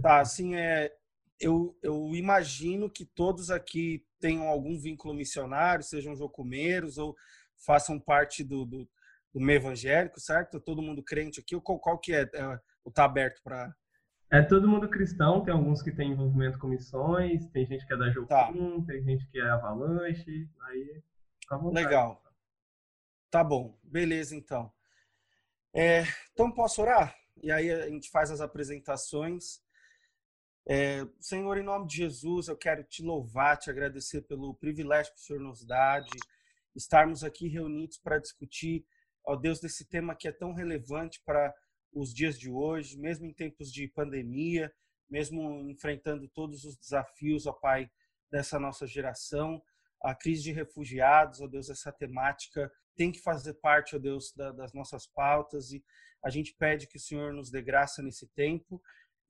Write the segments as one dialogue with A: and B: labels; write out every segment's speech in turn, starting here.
A: Tá, assim, é, eu, eu imagino que todos aqui tenham algum vínculo missionário, sejam jocumeiros ou façam parte do, do, do meio evangélico, certo? Todo mundo crente aqui, qual, qual que é, é o tá aberto para
B: é todo mundo cristão, tem alguns que têm envolvimento com missões, tem gente que é da Jocum, tá. tem gente que é Avalanche, aí
A: fica Legal. Tá bom, beleza então. É, então posso orar? E aí a gente faz as apresentações. É, Senhor, em nome de Jesus, eu quero te louvar, te agradecer pelo privilégio que o Senhor nos dá de estarmos aqui reunidos para discutir, ó Deus, desse tema que é tão relevante para os dias de hoje, mesmo em tempos de pandemia, mesmo enfrentando todos os desafios, ó Pai, dessa nossa geração, a crise de refugiados, ó Deus, essa temática tem que fazer parte, ó Deus, da, das nossas pautas e a gente pede que o Senhor nos dê graça nesse tempo,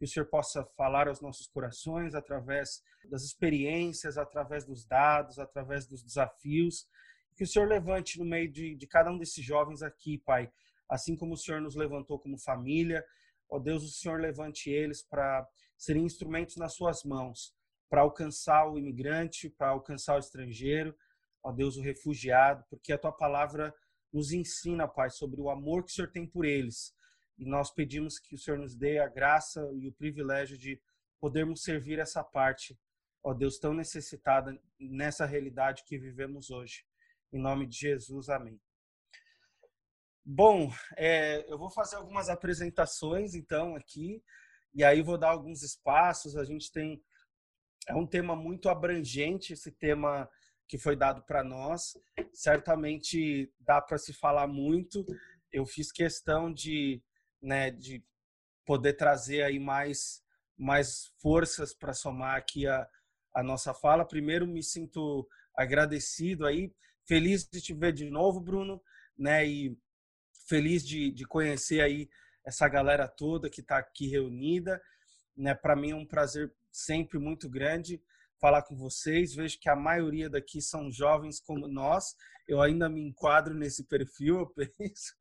A: que o Senhor possa falar aos nossos corações através das experiências, através dos dados, através dos desafios, que o Senhor levante no meio de, de cada um desses jovens aqui, Pai, assim como o Senhor nos levantou como família, ó Deus, o Senhor levante eles para serem instrumentos nas suas mãos, para alcançar o imigrante, para alcançar o estrangeiro, ó Deus, o refugiado, porque a tua palavra nos ensina, Pai, sobre o amor que o Senhor tem por eles. E nós pedimos que o Senhor nos dê a graça e o privilégio de podermos servir essa parte, ó Deus, tão necessitada nessa realidade que vivemos hoje. Em nome de Jesus, amém. Bom, é, eu vou fazer algumas apresentações, então, aqui, e aí vou dar alguns espaços. A gente tem. É um tema muito abrangente, esse tema que foi dado para nós. Certamente dá para se falar muito. Eu fiz questão de, né, de poder trazer aí mais, mais forças para somar aqui a, a nossa fala. Primeiro, me sinto agradecido aí, feliz de te ver de novo, Bruno, né? E feliz de, de conhecer aí essa galera toda que está aqui reunida. Né? Para mim é um prazer sempre muito grande falar com vocês. Vejo que a maioria daqui são jovens como nós. Eu ainda me enquadro nesse perfil, eu penso.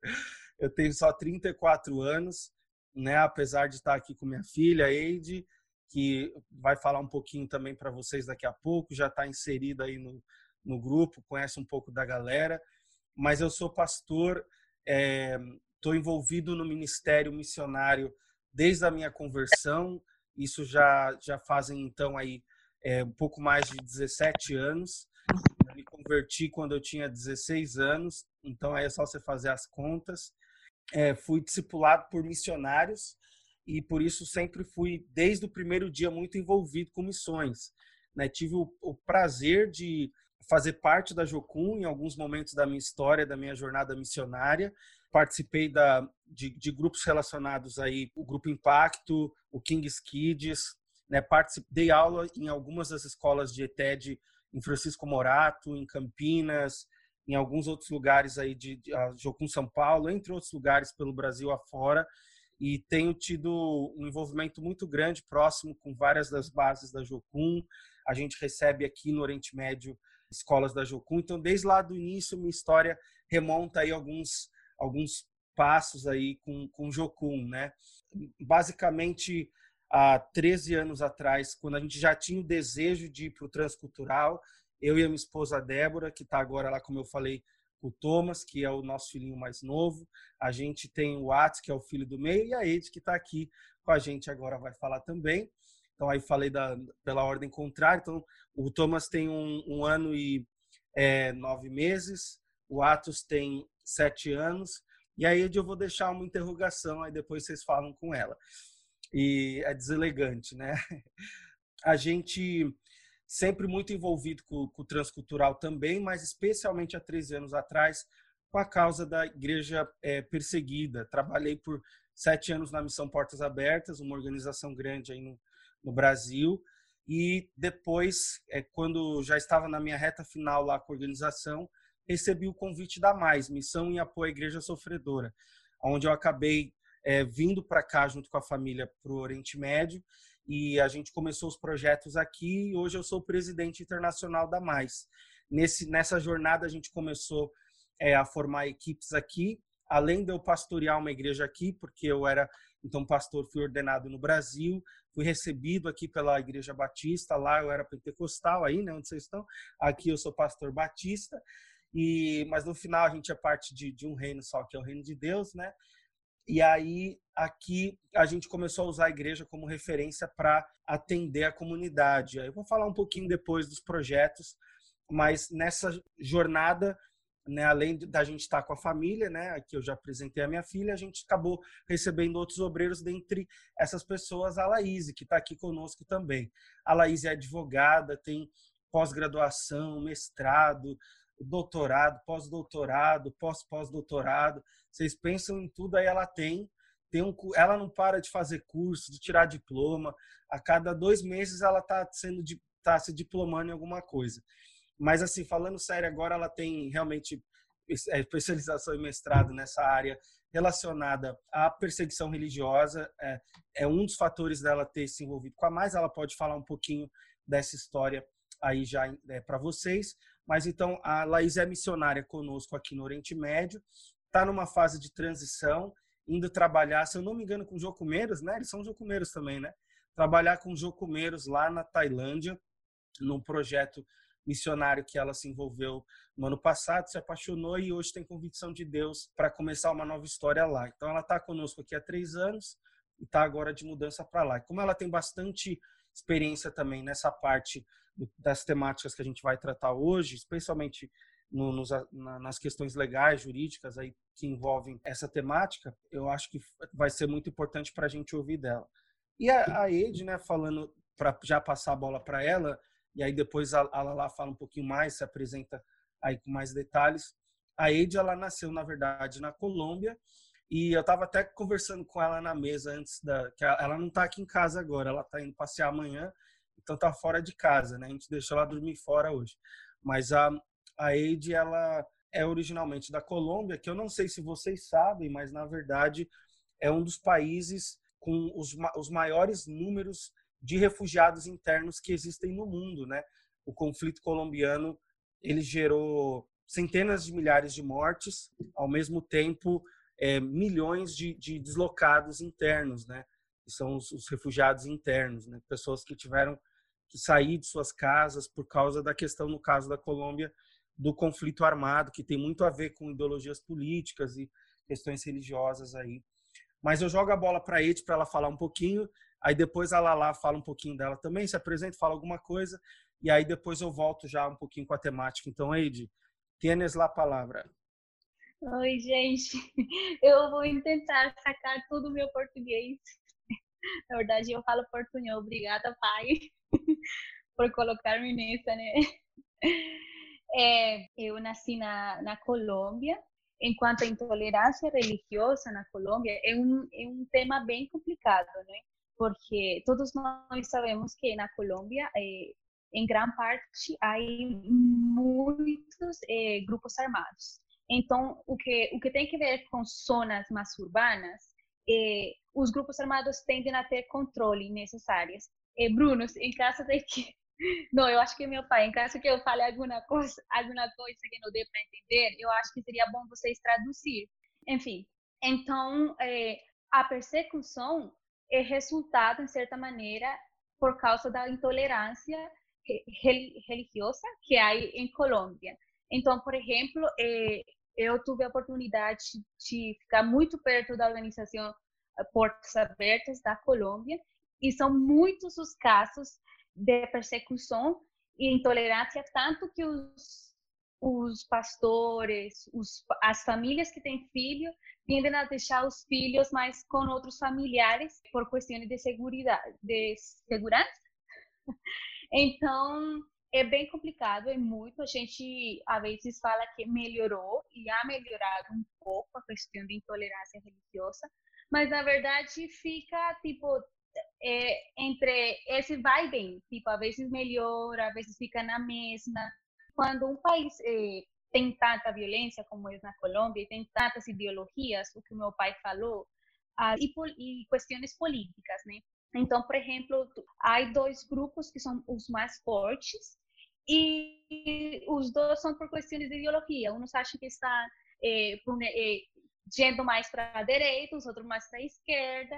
A: Eu tenho só 34 anos, né? apesar de estar aqui com minha filha, Eide, que vai falar um pouquinho também para vocês daqui a pouco, já está inserida aí no, no grupo, conhece um pouco da galera. Mas eu sou pastor Estou é, envolvido no ministério missionário desde a minha conversão. Isso já já fazem então aí é, um pouco mais de 17 anos. Eu me converti quando eu tinha 16 anos, então aí é só você fazer as contas. É, fui discipulado por missionários e por isso sempre fui desde o primeiro dia muito envolvido com missões. Né? Tive o, o prazer de fazer parte da Jocum em alguns momentos da minha história, da minha jornada missionária. Participei da, de, de grupos relacionados aí, o Grupo Impacto, o Kings Kids, né? Participei aula em algumas das escolas de ETED em Francisco Morato, em Campinas, em alguns outros lugares aí de, de Jocum São Paulo, entre outros lugares pelo Brasil afora, e tenho tido um envolvimento muito grande, próximo com várias das bases da Jocum. A gente recebe aqui no Oriente Médio escolas da Jocum. Então, desde lá do início, minha história remonta aí alguns, alguns passos aí com, com Jocum, né? Basicamente, há 13 anos atrás, quando a gente já tinha o desejo de ir para o transcultural, eu e a minha esposa Débora, que está agora lá, como eu falei, o Thomas, que é o nosso filhinho mais novo. A gente tem o Atos, que é o filho do meio, e a Ed, que está aqui com a gente agora, vai falar também. Então, aí falei da, pela ordem contrária. Então, o Thomas tem um, um ano e é, nove meses, o Atos tem sete anos, e aí eu vou deixar uma interrogação, aí depois vocês falam com ela. E é deselegante, né? A gente sempre muito envolvido com, com o transcultural também, mas especialmente há 13 anos atrás, com a causa da igreja é, perseguida. Trabalhei por sete anos na Missão Portas Abertas, uma organização grande aí no, no Brasil. E depois, é, quando já estava na minha reta final lá com a organização, recebi o convite da Mais, Missão em Apoio à Igreja Sofredora, onde eu acabei é, vindo para cá junto com a família para o Oriente Médio e a gente começou os projetos aqui e hoje eu sou presidente internacional da Mais. Nesse, nessa jornada a gente começou é, a formar equipes aqui, além de eu pastorear uma igreja aqui, porque eu era então pastor, fui ordenado no Brasil, fui recebido aqui pela Igreja Batista, lá eu era pentecostal aí, né, onde vocês estão. Aqui eu sou pastor batista. E mas no final a gente é parte de, de um reino só, que é o reino de Deus, né? E aí aqui a gente começou a usar a igreja como referência para atender a comunidade. Eu vou falar um pouquinho depois dos projetos, mas nessa jornada né, além da gente estar com a família, né, aqui eu já apresentei a minha filha, a gente acabou recebendo outros obreiros, dentre essas pessoas, a Laís, que está aqui conosco também. A Laís é advogada, tem pós-graduação, mestrado, doutorado, pós-doutorado, pós-pós-doutorado. Vocês pensam em tudo, aí ela tem. tem um, ela não para de fazer curso, de tirar diploma. A cada dois meses ela está sendo tá se diplomando em alguma coisa. Mas, assim, falando sério, agora ela tem realmente é, especialização e mestrado nessa área relacionada à perseguição religiosa. É, é, um dos fatores dela ter se envolvido com a mais. Ela pode falar um pouquinho dessa história aí já é, para vocês. Mas então a Laís é missionária conosco aqui no Oriente Médio, está numa fase de transição, indo trabalhar, se eu não me engano, com jocumeiros, né? Eles são jocumeiros também, né? Trabalhar com jocumeiros lá na Tailândia, num projeto missionário que ela se envolveu no ano passado, se apaixonou e hoje tem convicção de Deus para começar uma nova história lá. Então ela está conosco aqui há três anos e está agora de mudança para lá. Como ela tem bastante experiência também nessa parte das temáticas que a gente vai tratar hoje, especialmente no, nos, na, nas questões legais, jurídicas aí que envolvem essa temática, eu acho que vai ser muito importante para a gente ouvir dela. E a, a Ed, né, falando para já passar a bola para ela, e aí depois a, a Lala fala um pouquinho mais, se apresenta aí com mais detalhes. A Eide, ela nasceu, na verdade, na Colômbia, e eu estava até conversando com ela na mesa antes da... que ela não está aqui em casa agora, ela está indo passear amanhã, então está fora de casa, né? A gente deixou ela dormir fora hoje. Mas a, a Eide, ela é originalmente da Colômbia, que eu não sei se vocês sabem, mas na verdade é um dos países com os, os maiores números de refugiados internos que existem no mundo, né? O conflito colombiano ele gerou centenas de milhares de mortes, ao mesmo tempo é, milhões de, de, deslocados internos, né? Que são os, os, refugiados internos, né? Pessoas que tiveram que sair de suas casas por causa da questão, no caso da Colômbia, do conflito armado, que tem muito a ver com ideologias políticas e questões religiosas aí. Mas eu jogo a bola para a Ed para ela falar um pouquinho Aí depois a Lala fala um pouquinho dela também, se apresenta, fala alguma coisa, e aí depois eu volto já um pouquinho com a temática. Então, Eide, tienes la palavra.
C: Oi, gente. Eu vou tentar sacar tudo meu português. Na verdade, eu falo portunhol. Obrigada, pai, por colocar-me nessa, né? É, eu nasci na, na Colômbia. Enquanto a intolerância religiosa na Colômbia é um, é um tema bem complicado, né? porque todos nós sabemos que na Colômbia, eh, em grande parte, há muitos eh, grupos armados. Então, o que o que tem que ver com zonas mais urbanas, eh, os grupos armados tendem a ter controle nessas áreas. Bruno, em caso de que não, eu acho que meu pai, em caso que eu fale alguma coisa, alguma coisa que não dê para entender, eu acho que seria bom vocês traduzir. Enfim, então a persecução é resultado, em certa maneira, por causa da intolerância religiosa que há em Colômbia. Então, por exemplo, eh, eu tive a oportunidade de ficar muito perto da organização eh, Portas Abertas da Colômbia e são muitos os casos de persecução e intolerância, tanto que os, os pastores, os, as famílias que têm filho tendem a deixar os filhos mais com outros familiares por questões de segurança, de segurança. Então, é bem complicado, é muito. A gente, às vezes, fala que melhorou e ha melhorado um pouco a questão de intolerância religiosa, mas, na verdade, fica, tipo, é, entre esse vai bem. Tipo, às vezes melhora, às vezes fica na mesma. Quando um país é, tem tanta violência como é na Colômbia, e tem tantas ideologias, o que meu pai falou, uh, e, e questões políticas, né? Então, por exemplo, há dois grupos que são os mais fortes e os dois são por questões de ideologia. Uns acham que está é, é, mais para a direita, os outros mais para a esquerda,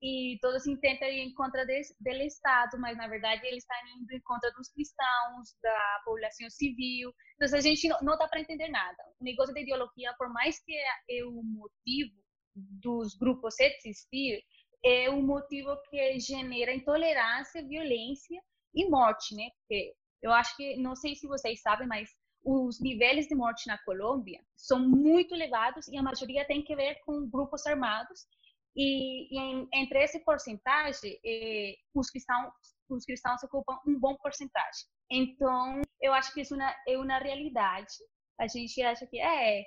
C: e todos intentam ir em contra do Estado, mas na verdade eles estão indo em contra dos cristãos, da população civil. Então a gente não, não dá para entender nada. O negócio da ideologia, por mais que é o motivo dos grupos existir, é o motivo que genera intolerância, violência e morte, né? Porque eu acho que, não sei se vocês sabem, mas os níveis de morte na Colômbia são muito elevados e a maioria tem que ver com grupos armados e, e em, entre esse porcentagem, eh, os cristãos os cristãos ocupam um bom porcentagem. Então, eu acho que isso é uma realidade. A gente acha que é, é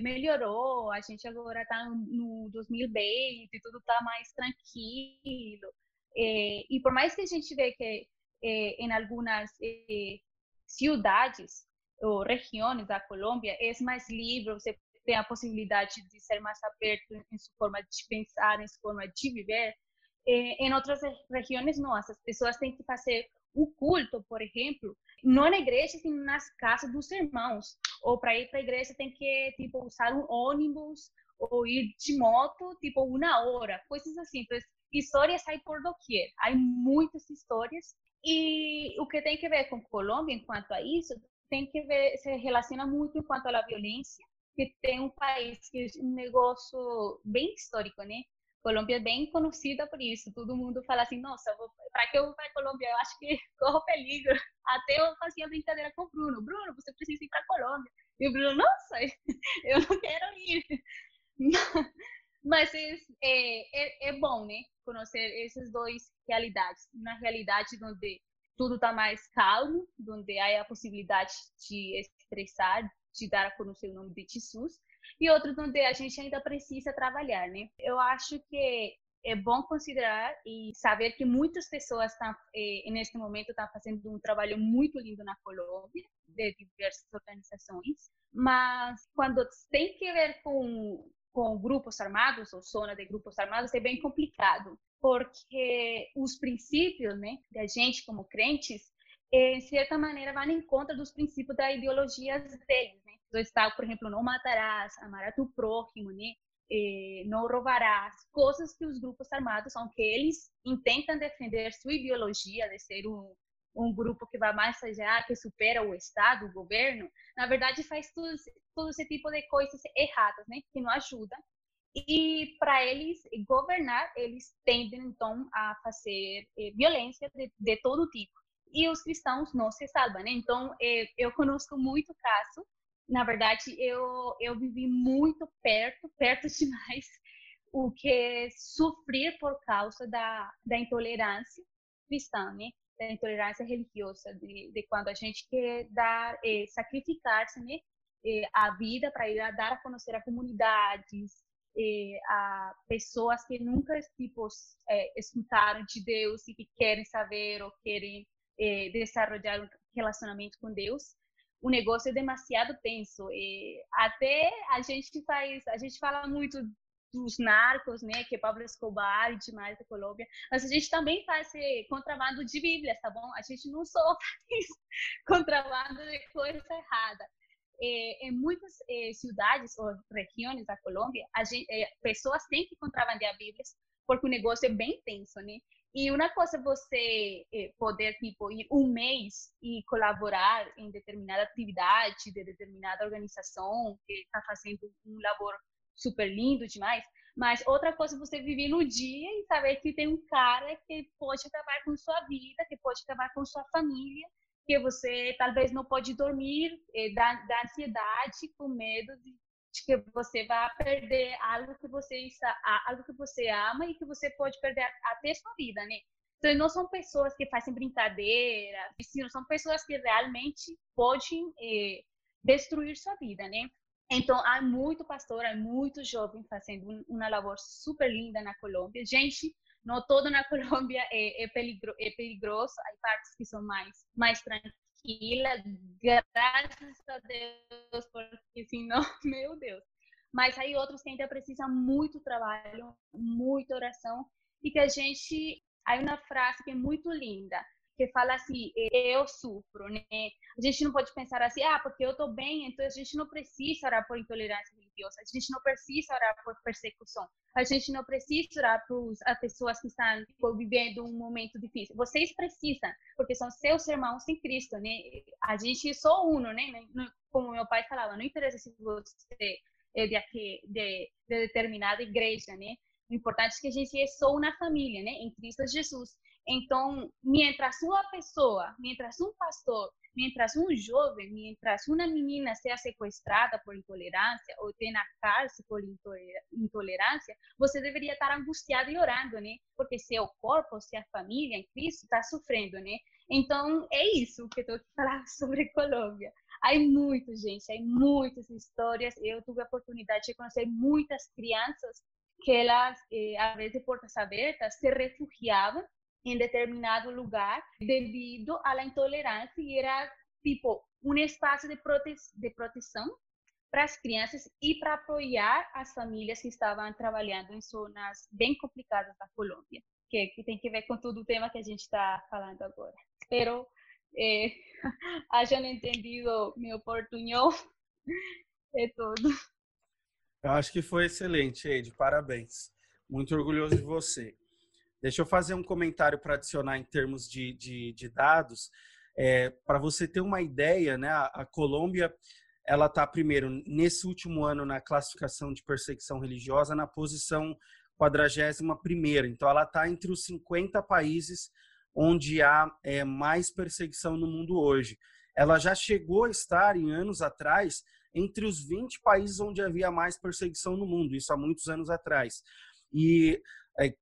C: melhorou, a gente agora está no 2020, tudo está mais tranquilo. É, e por mais que a gente vê que é, em algumas é, cidades ou regiões da Colômbia é mais livre, você tem a possibilidade de ser mais aberto em sua forma de pensar, em sua forma de viver. Eh, em outras regiões, não. As pessoas têm que fazer o culto, por exemplo, não na igreja, sim nas casas dos irmãos. Ou para ir para a igreja tem que tipo usar um ônibus ou ir de moto, tipo uma hora, coisas assim. Então, histórias aí por doquier. Há muitas histórias e o que tem que ver com Colômbia, enquanto a isso, tem que ver, se relaciona muito enquanto à violência que tem um país que é um negócio bem histórico, né? Colômbia é bem conhecida por isso. Todo mundo fala assim, nossa, para que eu vou para Colômbia? Eu acho que corro peligro. Até eu fazia brincadeira com o Bruno. Bruno, você precisa ir para Colômbia. E o Bruno, nossa, eu não quero ir. Mas é, é, é bom, né? Conhecer essas duas realidades. Uma realidade onde tudo está mais calmo, onde há a possibilidade de expressar, de dar a conhecer o nome de Jesus, e outros onde a gente ainda precisa trabalhar, né? Eu acho que é bom considerar e saber que muitas pessoas estão, eh, neste momento, estão fazendo um trabalho muito lindo na Colômbia, de diversas organizações, mas quando tem que ver com, com grupos armados ou zona de grupos armados, é bem complicado, porque os princípios né, da gente como crentes, em certa maneira, vão em contra dos princípios da ideologia deles está, por exemplo, não matarás, amar a tu próximo, né? Não roubarás, coisas que os grupos armados, aunque eles intentam defender sua ideologia de ser um, um grupo que vai mais allá, que supera o Estado, o governo, na verdade faz todo, todo esse tipo de coisas erradas, né? Que não ajudam. E para eles governar, eles tendem então a fazer eh, violência de, de, todo tipo. E os cristãos não se salvam, né? Então, eh, eu conosco muito caso na verdade, eu, eu vivi muito perto, perto demais, o que sofrer por causa da, da intolerância cristã, né? da intolerância religiosa, de, de quando a gente quer dar, eh, sacrificar-se, né? Eh, a vida para ir a dar a conhecer a comunidades, eh, a pessoas que nunca tipo escutaram de Deus e que querem saber ou querem desenvolver um relacionamento com Deus o negócio é demasiado tenso. E até a gente faz, a gente fala muito dos narcos, né, que é Pablo Escobar e demais da Colômbia, mas a gente também faz eh, contrabando de Bíblias, tá bom? A gente não só faz contrabando de coisa errada. É, em muitas é, cidades ou regiões da Colômbia, gente, é, pessoas têm que contrabandear Bíblias porque o negócio é bem tenso, né? E uma coisa é você eh, poder, tipo, ir um mês e colaborar em determinada atividade de determinada organização que está fazendo um labor super lindo demais, mas outra coisa é você viver no dia e saber que tem um cara que pode acabar com sua vida, que pode acabar com sua família, que você talvez não pode dormir eh, da, da ansiedade, com medo de de que você vai perder algo que você algo que você ama e que você pode perder até sua vida, né? Então não são pessoas que fazem brincadeira, são pessoas que realmente podem eh, destruir sua vida, né? Então há muito pastor, há muito jovem fazendo uma labor super linda na Colômbia. Gente, não todo na Colômbia é, é, peligro, é perigoso, há partes que são mais mais tranquilas tranquila, graças a Deus, porque senão, meu Deus. Mas aí outros que ainda precisam muito trabalho, muita oração, e que a gente. Aí uma frase que é muito linda. Que fala assim, eu sofro, né? A gente não pode pensar assim, ah, porque eu estou bem, então a gente não precisa orar por intolerância religiosa, a gente não precisa orar por persecução, a gente não precisa orar por as pessoas que estão tipo, vivendo um momento difícil. Vocês precisam, porque são seus irmãos em Cristo, né? A gente é só um, né? Como meu pai falava, não interessa se você é de, de, de determinada igreja, né? O importante é que a gente é só uma família, né? Em Cristo Jesus. Então, mientras uma pessoa, mientras um pastor, mientras um jovem, mientras uma menina seja sequestrada por intolerância ou tenha cárcere por intolerância, você deveria estar angustiado e orando, né? Porque seu corpo, se a família em Cristo está sofrendo, né? Então, é isso que eu estou falando sobre Colômbia. Há muito, gente, há muitas histórias. Eu tive a oportunidade de conhecer muitas crianças que elas, eh, a vez de portas abertas, se refugiavam em determinado lugar devido à intolerância e era tipo um espaço de, prote de proteção para as crianças e para apoiar as famílias que estavam trabalhando em zonas bem complicadas da Colômbia, que, que tem que ver com todo o tema que a gente está falando agora. Espero eh, hajam entendido meu portunhol. É tudo.
A: Eu acho que foi excelente, Ed. Parabéns. Muito orgulhoso de você. Deixa eu fazer um comentário para adicionar em termos de, de, de dados. É, para você ter uma ideia, né, a, a Colômbia ela está primeiro nesse último ano na classificação de perseguição religiosa na posição 41 primeira. Então ela está entre os 50 países onde há é, mais perseguição no mundo hoje. Ela já chegou a estar em anos atrás entre os 20 países onde havia mais perseguição no mundo, isso há muitos anos atrás. E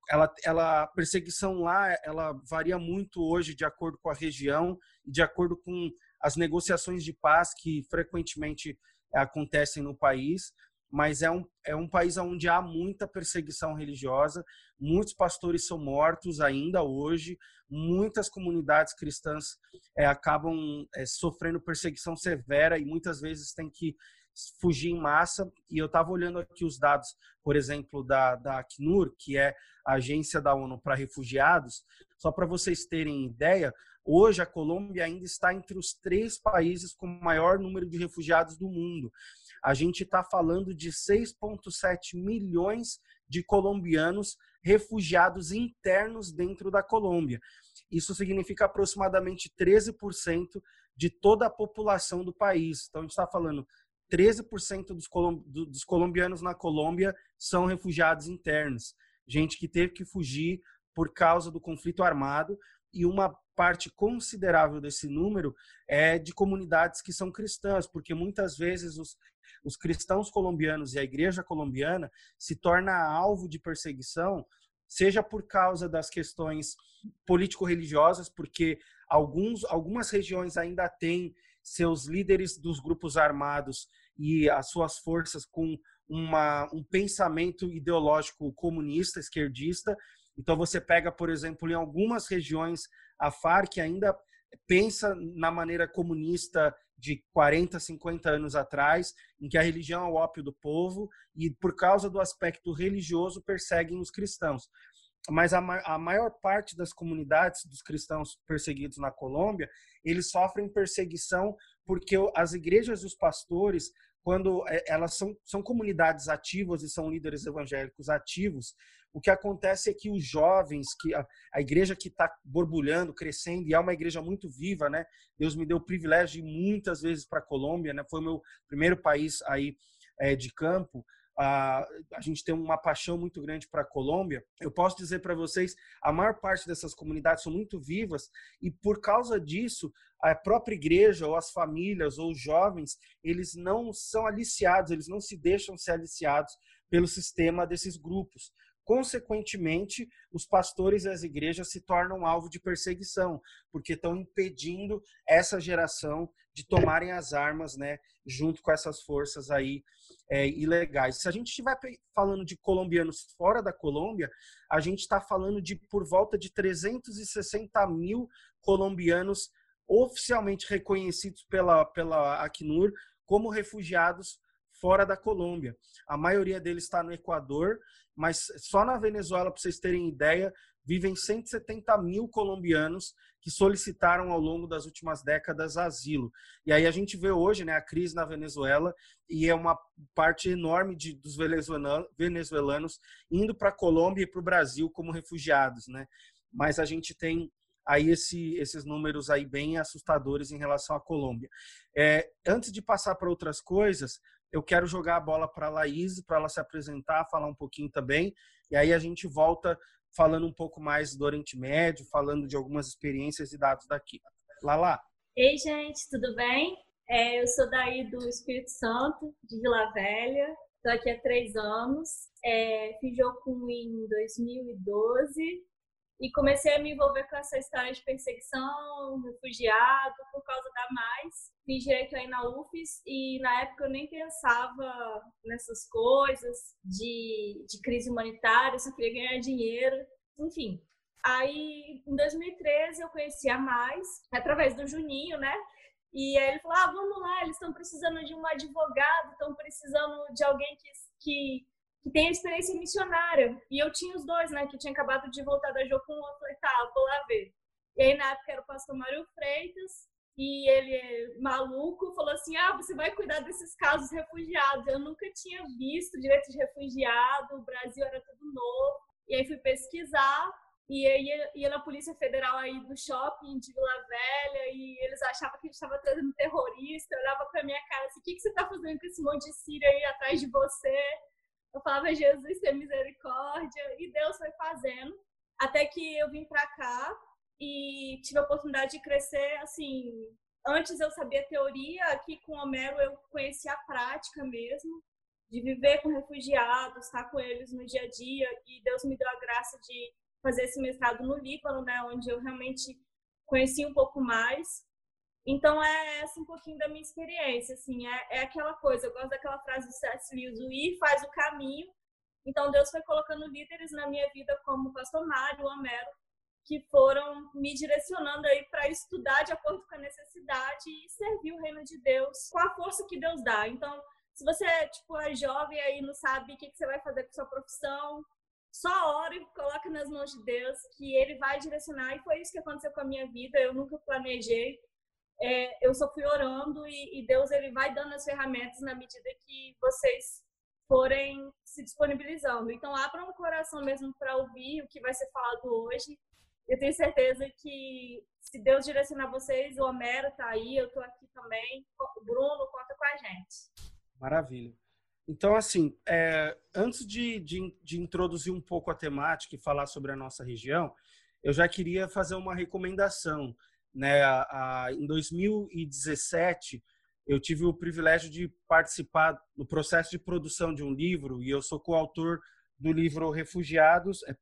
A: ela, ela, a perseguição lá ela varia muito hoje de acordo com a região e de acordo com as negociações de paz que frequentemente acontecem no país, mas é um, é um país onde há muita perseguição religiosa, muitos pastores são mortos ainda hoje, muitas comunidades cristãs é, acabam é, sofrendo perseguição severa e muitas vezes têm que fugir em massa. E eu estava olhando aqui os dados, por exemplo, da, da Acnur, que é a agência da ONU para refugiados. Só para vocês terem ideia, hoje a Colômbia ainda está entre os três países com maior número de refugiados do mundo. A gente está falando de 6,7 milhões de colombianos refugiados internos dentro da Colômbia. Isso significa aproximadamente 13% de toda a população do país. Então, a gente está falando 13% dos, dos colombianos na Colômbia são refugiados internos, gente que teve que fugir por causa do conflito armado, e uma parte considerável desse número é de comunidades que são cristãs, porque muitas vezes os, os cristãos colombianos e a igreja colombiana se torna alvo de perseguição, seja por causa das questões político-religiosas, porque alguns, algumas regiões ainda têm seus líderes dos grupos armados e as suas forças com uma, um pensamento ideológico comunista, esquerdista. Então, você pega, por exemplo, em algumas regiões, a Farc ainda pensa na maneira comunista de 40, 50 anos atrás, em que a religião é o ópio do povo e, por causa do aspecto religioso, perseguem os cristãos. Mas a, a maior parte das comunidades dos cristãos perseguidos na Colômbia, eles sofrem perseguição porque as igrejas e os pastores, quando é, elas são, são comunidades ativas e são líderes evangélicos ativos, o que acontece é que os jovens, que a, a igreja que está borbulhando, crescendo, e é uma igreja muito viva, né? Deus me deu o privilégio de ir muitas vezes para a Colômbia, né? Foi o meu primeiro país aí é, de campo. A, a gente tem uma paixão muito grande para a Colômbia. Eu posso dizer para vocês, a maior parte dessas comunidades são muito vivas e por causa disso, a própria igreja ou as famílias ou os jovens, eles não são aliciados, eles não se deixam ser aliciados pelo sistema desses grupos. Consequentemente, os pastores e as igrejas se tornam alvo de perseguição, porque estão impedindo essa geração de tomarem as armas, né, junto com essas forças aí é, ilegais. Se a gente estiver falando de colombianos fora da Colômbia, a gente está falando de por volta de 360 mil colombianos oficialmente reconhecidos pela, pela Acnur como refugiados fora da Colômbia. A maioria deles está no Equador, mas só na Venezuela, para vocês terem ideia, vivem 170 mil colombianos que solicitaram ao longo das últimas décadas asilo. E aí a gente vê hoje né, a crise na Venezuela e é uma parte enorme de, dos venezuelanos indo para a Colômbia e para o Brasil como refugiados. Né? Mas a gente tem aí esse, esses números aí bem assustadores em relação à Colômbia. É, antes de passar para outras coisas, eu quero jogar a bola para a Laís, para ela se apresentar, falar um pouquinho também, e aí a gente volta falando um pouco mais do Oriente Médio, falando de algumas experiências e dados daqui. Lala.
D: Ei, gente, tudo bem? É, eu sou daí do Espírito Santo, de Vila Velha. Estou aqui há três anos. É, fiz Jocum em 2012 e comecei a me envolver com essa história de perseguição, refugiado, por causa da Mais. Fiz direito aí na UFES e na época eu nem pensava nessas coisas de, de crise humanitária, só queria ganhar dinheiro, enfim. Aí, em 2013, eu conheci a Mais, através do Juninho, né? E aí ele falou: ah, vamos lá, eles estão precisando de um advogado, estão precisando de alguém que, que que tem experiência missionária. E eu tinha os dois, né? Que tinha acabado de voltar da Jocum. Eu falei, tá, vou lá ver. E aí, na época, era o pastor Mário Freitas. E ele, maluco, falou assim: Ah, você vai cuidar desses casos refugiados. Eu nunca tinha visto direito de refugiado, o Brasil era tudo novo. E aí fui pesquisar. E aí ia, na Polícia Federal aí do shopping de Vila Velha. E eles achavam que a gente estava trazendo terrorista. Eu olhava pra minha cara assim: O que, que você está fazendo com esse monte de sírio aí atrás de você? Eu falava, Jesus, tem misericórdia. E Deus foi fazendo. Até que eu vim para cá e tive a oportunidade de crescer, assim... Antes eu sabia teoria, aqui com Homero eu conheci a prática mesmo, de viver com refugiados, estar com eles no dia a dia. E Deus me deu a graça de fazer esse mestrado no Líbano, né, onde eu realmente conheci um pouco mais. Então é essa um pouquinho da minha experiência, assim, é, é aquela coisa, eu gosto daquela frase do C.S. Lewis, o ir faz o caminho. Então Deus foi colocando líderes na minha vida como o pastor Mário, o Homero, que foram me direcionando aí para estudar de acordo com a necessidade e servir o reino de Deus com a força que Deus dá. Então, se você tipo é jovem aí não sabe o que, que você vai fazer com sua profissão, só ore e coloca nas mãos de Deus que ele vai direcionar e foi isso que aconteceu com a minha vida. Eu nunca planejei é, eu só fui orando e, e, Deus ele vai dando as ferramentas na medida que vocês forem se disponibilizando. Então, abram o coração mesmo para ouvir o que vai ser falado hoje. Eu tenho certeza que se Deus direcionar vocês, o Homero está aí, eu estou aqui também, o Bruno conta com a gente.
A: Maravilha. Então, assim, é, antes de, de, de introduzir um pouco a temática e falar sobre a nossa região, eu já queria fazer uma recomendação né? A, a, em 2017, eu tive o privilégio de participar no processo de produção de um livro e eu sou coautor do livro Refugiados, é,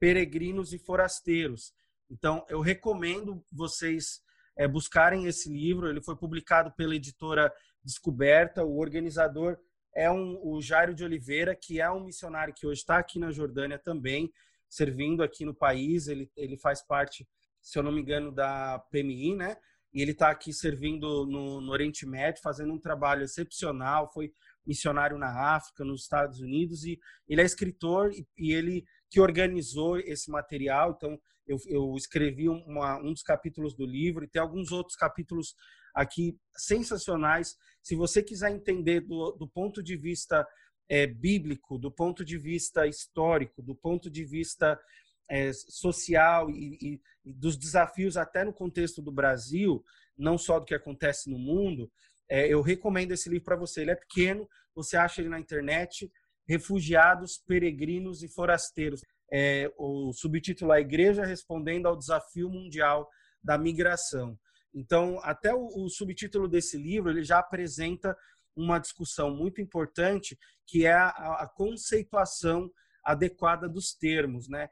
A: Peregrinos e Forasteiros. Então, eu recomendo vocês é, buscarem esse livro. Ele foi publicado pela editora Descoberta. O organizador é um, o Jairo de Oliveira, que é um missionário que hoje está aqui na Jordânia também, servindo aqui no país. Ele, ele faz parte se eu não me engano, da PMI, né? E ele está aqui servindo no, no, Oriente Médio, fazendo um trabalho excepcional. Foi missionário na África, nos Estados Unidos, e ele é escritor e, e ele que organizou esse material. Então, eu, eu escrevi uma, um dos capítulos do livro e tem alguns outros capítulos aqui sensacionais. Se você quiser entender do, do ponto de vista é, bíblico, do ponto de vista histórico, do ponto de vista é, social e, e, dos desafios até no contexto do Brasil, não só do que acontece no mundo, é, eu recomendo esse livro para você. Ele é pequeno, você acha ele na internet, Refugiados, Peregrinos e Forasteiros. É, o subtítulo é A Igreja Respondendo ao Desafio Mundial da Migração. Então, até o, o subtítulo desse livro, ele já apresenta uma discussão muito importante, que é a, a conceituação adequada dos termos, né?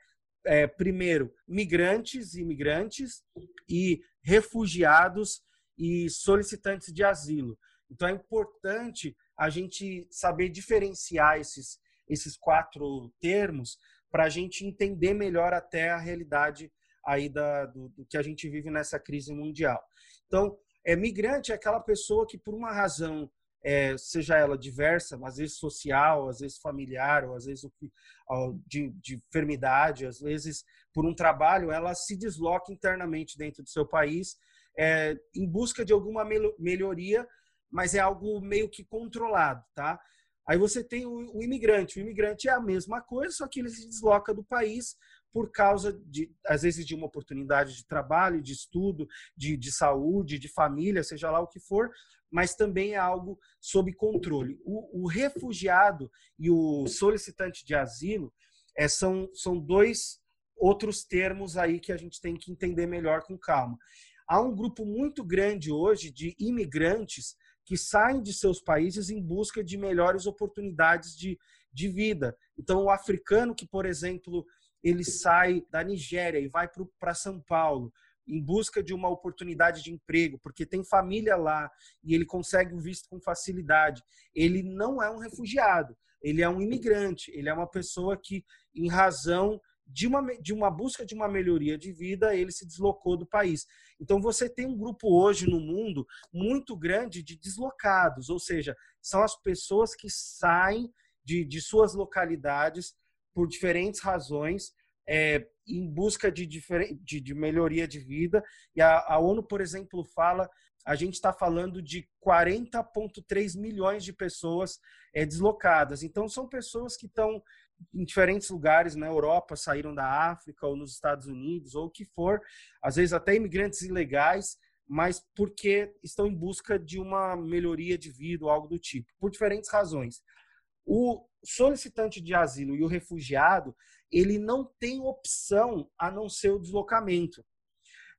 A: é, primeiro, migrantes e imigrantes e refugiados e solicitantes de asilo. Então, é importante a gente saber diferenciar esses, esses quatro termos para a gente entender melhor até a realidade aí da, do, do, que a gente vive nessa crise mundial. Então, é migrante é aquela pessoa que por uma razão é, seja ela diversa, às vezes social, às vezes familiar, ou às vezes de, de enfermidade, às vezes por um trabalho, ela se desloca internamente dentro do seu país é, em busca de alguma melhoria, mas é algo meio que controlado, tá? Aí você tem o, o imigrante. O imigrante é a mesma coisa, só que ele se desloca do país por causa de, às vezes, de uma oportunidade de trabalho, de estudo, de, de saúde, de família, seja lá o que for, mas também é algo sob controle. O, o refugiado e o solicitante de asilo é, são, são dois outros termos aí que a gente tem que entender melhor com calma. Há um grupo muito grande hoje de imigrantes que saem de seus países em busca de melhores oportunidades de, de vida. Então, o africano que, por exemplo, ele sai da Nigéria e vai para São Paulo em busca de uma oportunidade de emprego, porque tem família lá e ele consegue o visto com facilidade. Ele não é um refugiado, ele é um imigrante, ele é uma pessoa que, em razão de uma, de uma busca de uma melhoria de vida, ele se deslocou do país. Então, você tem um grupo hoje no mundo muito grande de deslocados, ou seja, são as pessoas que saem de, de suas localidades por diferentes razões, é, em busca de, de, de, melhoria de vida. E a, a ONU, por exemplo, fala, a gente está falando de 40,3 milhões de pessoas é, deslocadas. Então, são pessoas que estão em diferentes lugares na Europa, saíram da África ou nos Estados Unidos, ou o que for, às vezes até imigrantes ilegais, mas porque estão em busca de uma melhoria de vida ou algo do tipo, por diferentes razões. O solicitante de asilo e o refugiado, ele não tem opção a não ser o deslocamento.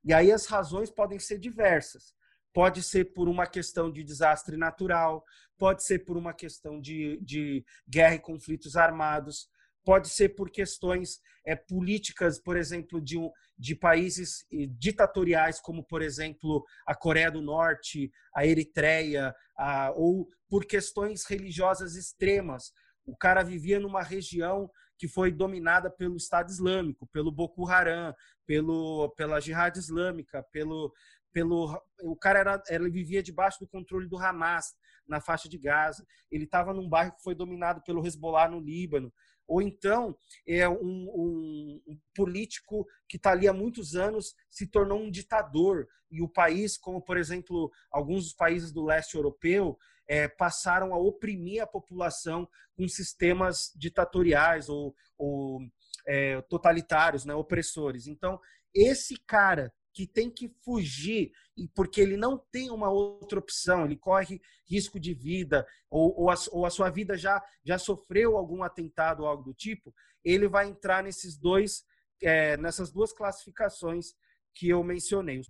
A: E aí as razões podem ser diversas. Pode ser por uma questão de desastre natural, pode ser por uma questão de, de guerra e conflitos armados, pode ser por questões é, políticas, por exemplo, de, de países eh, ditatoriais, como, por exemplo, a Coreia do Norte, a Eritreia, a, ou por questões religiosas extremas. O cara vivia numa região que foi dominada pelo Estado Islâmico, pelo Boko Haram, pelo, pela Jihad Islâmica, pelo, pelo o cara era, ele vivia debaixo do controle do Hamas na faixa de Gaza. Ele estava num bairro que foi dominado pelo Hezbollah no Líbano ou então é um, um, um político que está ali há muitos anos se tornou um ditador e o país, como por exemplo alguns dos países do leste europeu, é, passaram a oprimir a população com sistemas ditatoriais ou, ou é, totalitários, né, opressores. Então esse cara que tem que fugir e porque ele não tem uma outra opção, ele corre risco de vida ou, ou, a, ou a sua vida já já sofreu algum atentado ou algo do tipo, ele vai entrar nesses dois é, nessas duas classificações que eu mencionei.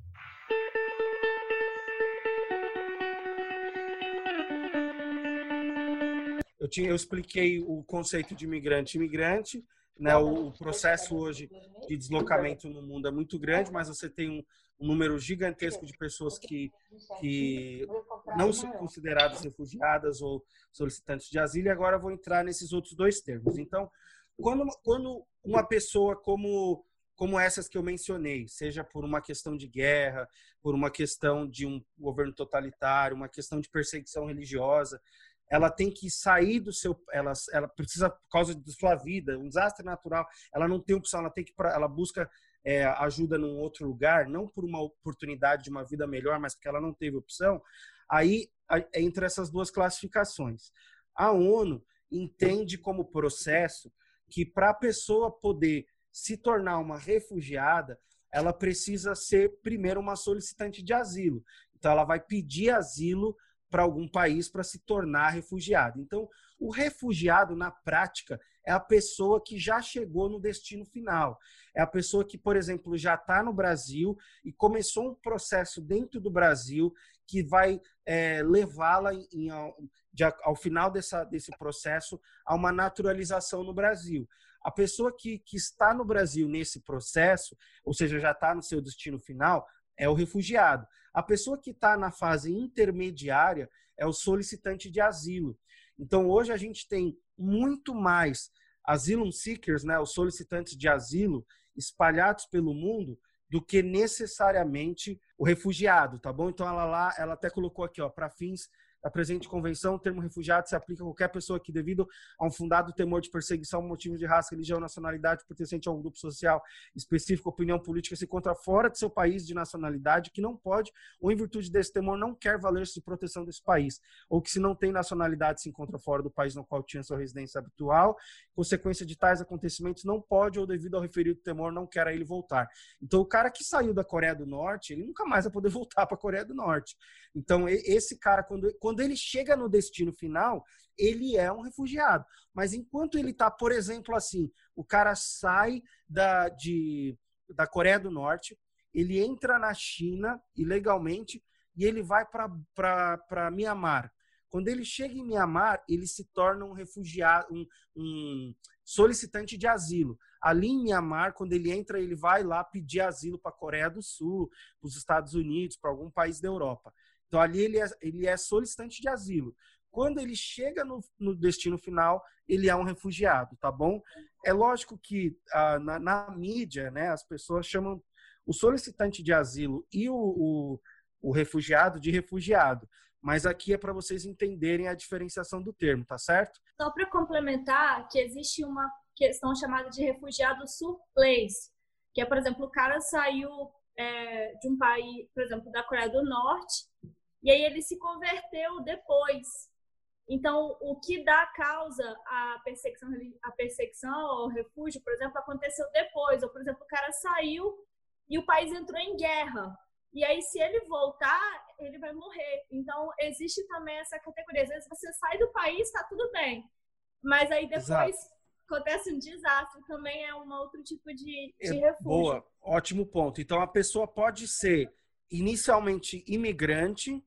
A: Eu, tinha, eu expliquei o conceito de imigrante imigrante, né? O processo hoje de deslocamento no mundo é muito grande, mas você tem um, um número gigantesco de pessoas que, que não são consideradas refugiadas ou solicitantes de asilo. E agora eu vou entrar nesses outros dois termos. Então, quando, quando uma pessoa como como essas que eu mencionei, seja por uma questão de guerra, por uma questão de um governo totalitário, uma questão de perseguição religiosa, ela tem que sair do seu, ela, ela precisa por causa da sua vida, um desastre natural, ela não tem opção, ela tem que, ela busca é, ajuda num outro lugar, não por uma oportunidade de uma vida melhor, mas porque ela não teve opção. Aí entre essas duas classificações, a ONU entende como processo que para a pessoa poder se tornar uma refugiada, ela precisa ser primeiro uma solicitante de asilo. Então ela vai pedir asilo para algum país para se tornar refugiado. Então, o refugiado, na prática, é a pessoa que já chegou no destino final. É a pessoa que, por exemplo, já está no Brasil e começou um processo dentro do Brasil que vai é, levá-la ao final dessa, desse processo a uma naturalização no Brasil. A pessoa que, que está no Brasil nesse processo, ou seja, já está no seu destino final, é o refugiado. A pessoa que está na fase intermediária é o solicitante de asilo. Então, hoje a gente tem muito mais asylum seekers, né, os solicitantes de asilo, espalhados pelo mundo, do que necessariamente o refugiado, tá bom? Então, ela lá, ela até colocou aqui, ó, para fins da presente convenção, o termo refugiado se aplica a qualquer pessoa que, devido a um fundado temor de perseguição, motivo de raça, religião, nacionalidade, pertencente a um grupo social específico, opinião política, se encontra fora de seu país de nacionalidade, que não pode, ou em virtude desse temor, não quer valer-se de proteção desse país, ou que, se não tem nacionalidade, se encontra fora do país no qual tinha sua residência habitual, consequência de tais acontecimentos, não pode, ou devido ao referido temor, não quer a ele voltar. Então, o cara que saiu da Coreia do Norte, ele nunca mais vai poder voltar para a Coreia do Norte. Então, esse cara, quando, quando ele chega no destino final, ele é um refugiado. Mas enquanto ele está, por exemplo, assim, o cara sai da, de, da Coreia do Norte, ele entra na China ilegalmente e ele vai para Mianmar. Quando ele chega em Mianmar, ele se torna um refugiado, um, um solicitante de asilo. Ali em Mianmar, quando ele entra, ele vai lá pedir asilo para a Coreia do Sul, para os Estados Unidos, para algum país da Europa. Então ali ele é, ele é solicitante de asilo. Quando ele chega no, no, destino final, ele é um refugiado, tá bom? É lógico que ah, na, na, mídia, né, as pessoas chamam o solicitante de asilo e o, o, o refugiado de refugiado. Mas aqui é para vocês entenderem a diferenciação do termo, tá certo?
D: Só para complementar, que existe uma questão chamada de refugiado surplace, que é, por exemplo, o cara saiu é, de um país, por exemplo, da Coreia do Norte, e aí ele se converteu depois. Então, o que dá causa à perseguição, à perseguição ao refúgio, por exemplo, aconteceu depois. Ou, por exemplo, o cara saiu e o país entrou em guerra. E aí, se ele voltar, ele vai morrer. Então, existe também essa categoria. Às vezes você sai do país, está tudo bem. Mas aí depois Exato. acontece um desastre, também é um outro tipo de, de é, refúgio.
A: Boa, ótimo ponto. Então, a pessoa pode ser inicialmente imigrante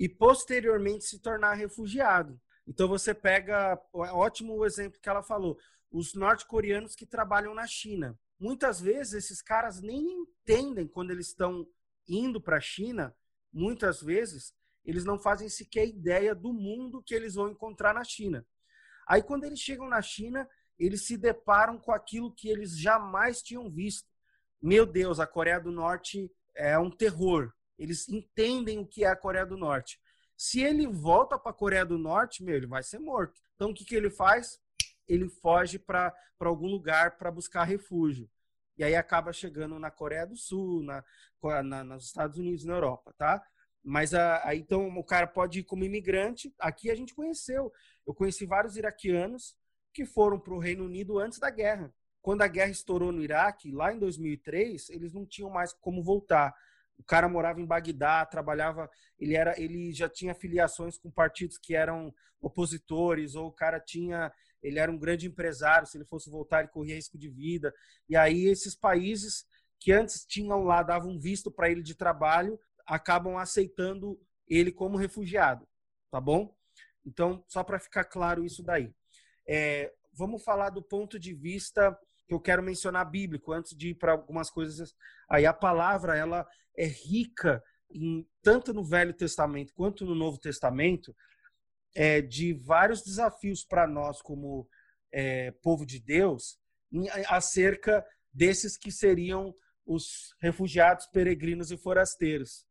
A: e posteriormente se tornar refugiado. Então, você pega, ótimo o exemplo que ela falou, os norte-coreanos que trabalham na China. Muitas vezes, esses caras nem entendem quando eles estão indo para a China, muitas vezes, eles não fazem sequer ideia do mundo que eles vão encontrar na China. Aí, quando eles chegam na China, eles se deparam com aquilo que eles jamais tinham visto. Meu Deus, a Coreia do Norte é um terror. Eles entendem o que é a Coreia do Norte. Se ele volta para a Coreia do Norte, meu, ele vai ser morto. Então, o que, que ele faz? Ele foge para algum lugar para buscar refúgio e aí acaba chegando na Coreia do Sul, na, na nos Estados Unidos, na Europa, tá? Mas aí então o cara pode ir como imigrante. Aqui a gente conheceu. Eu conheci vários iraquianos que foram para o Reino Unido antes da guerra. Quando a guerra estourou no Iraque, lá em 2003, eles não tinham mais como voltar. O cara morava em Bagdá, trabalhava, ele era, ele já tinha filiações com partidos que eram opositores, ou o cara tinha ele era um grande empresário, se ele fosse voltar, ele corria risco de vida. E aí esses países que antes tinham lá, davam visto para ele de trabalho, acabam aceitando ele como refugiado, tá bom? Então, só para ficar claro isso daí. É, vamos falar do ponto de vista que eu quero mencionar bíblico, antes de ir para algumas coisas. Aí a palavra, ela é rica em, tanto no Velho Testamento quanto no Novo Testamento, é, de vários desafios para nós como é, povo de Deus em, acerca desses que seriam os refugiados, peregrinos e forasteiros.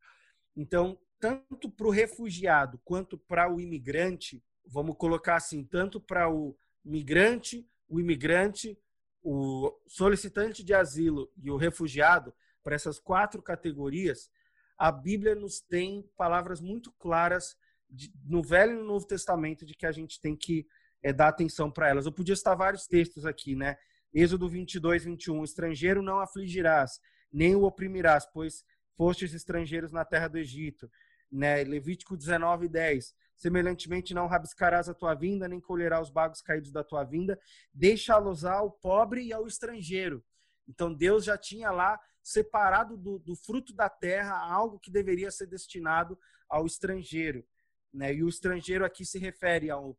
A: Então, tanto para o refugiado quanto para o imigrante, vamos colocar assim, tanto para o migrante, o imigrante, o solicitante de asilo e o refugiado, para essas quatro categorias, a Bíblia nos tem palavras muito claras de, no Velho e no Novo Testamento de que a gente tem que é, dar atenção para elas. Eu podia estar vários textos aqui, né? Êxodo 22, 21. Estrangeiro não afligirás, nem o oprimirás, pois fostes estrangeiros na terra do Egito. Né? Levítico 19, 10. Semelhantemente, não rabiscarás a tua vinda, nem colherás os bagos caídos da tua vinda. Deixá-los ao pobre e ao estrangeiro. Então, Deus já tinha lá separado do, do fruto da terra algo que deveria ser destinado ao estrangeiro. Né? E o estrangeiro aqui se refere ao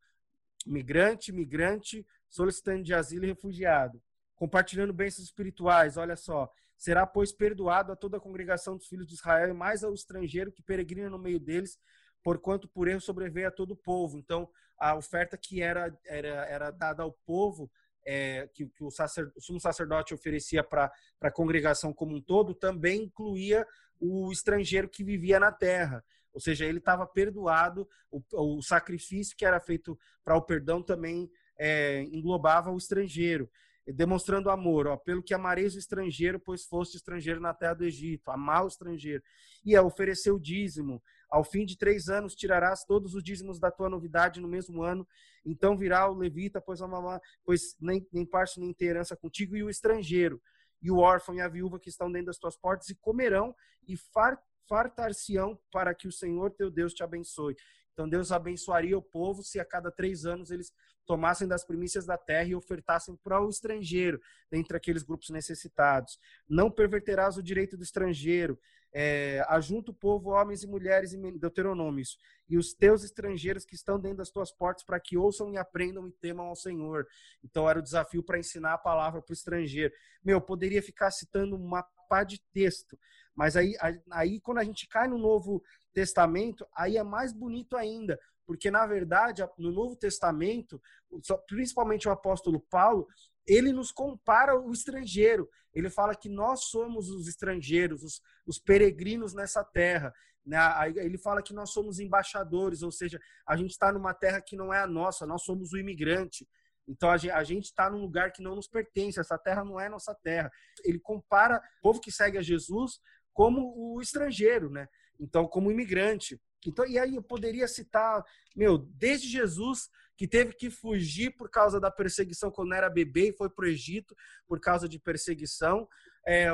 A: migrante, migrante, solicitante de asilo e refugiado. Compartilhando bênçãos espirituais, olha só. Será, pois, perdoado a toda a congregação dos filhos de Israel e mais ao estrangeiro que peregrina no meio deles, porquanto por erro sobreveio a todo o povo. Então, a oferta que era, era, era dada ao povo, é, que, que o, sacer, o sumo sacerdote oferecia para a congregação como um todo, também incluía o estrangeiro que vivia na terra. Ou seja, ele estava perdoado, o, o, sacrifício que era feito para o perdão também é, englobava o estrangeiro demonstrando amor, ó, pelo que amareis o estrangeiro, pois foste estrangeiro na terra do Egito, amar o estrangeiro. E é oferecer o dízimo. Ao fim de três anos tirarás todos os dízimos da tua novidade no mesmo ano. Então virá o levita, pois, pois nem, nem parte nem tem herança contigo, e o estrangeiro, e o órfão e a viúva que estão dentro das tuas portas, e comerão e fartar-se-ão para que o Senhor teu Deus te abençoe. Então Deus abençoaria o povo se a cada três anos eles tomassem das primícias da terra e ofertassem para o estrangeiro, dentre aqueles grupos necessitados. Não perverterás o direito do estrangeiro. É, ajunta o povo, homens e mulheres, em Deuteronômios, e os teus estrangeiros que estão dentro das tuas portas, para que ouçam e aprendam e temam ao Senhor. Então era o desafio para ensinar a palavra para o estrangeiro. Meu, poderia ficar citando uma pá de texto, mas aí, aí quando a gente cai no Novo Testamento, aí é mais bonito ainda, porque na verdade, no Novo Testamento, principalmente o apóstolo Paulo, ele nos compara o estrangeiro. Ele fala que nós somos os estrangeiros, os, os peregrinos nessa terra. Né? Ele fala que nós somos embaixadores, ou seja, a gente está numa terra que não é a nossa, nós somos o imigrante. Então a gente está num lugar que não nos pertence, essa terra não é nossa terra. Ele compara o povo que segue a Jesus como o estrangeiro, né? Então, como imigrante. Então, e aí eu poderia citar, meu, desde Jesus, que teve que fugir por causa da perseguição quando era bebê e foi para o Egito por causa de perseguição, é,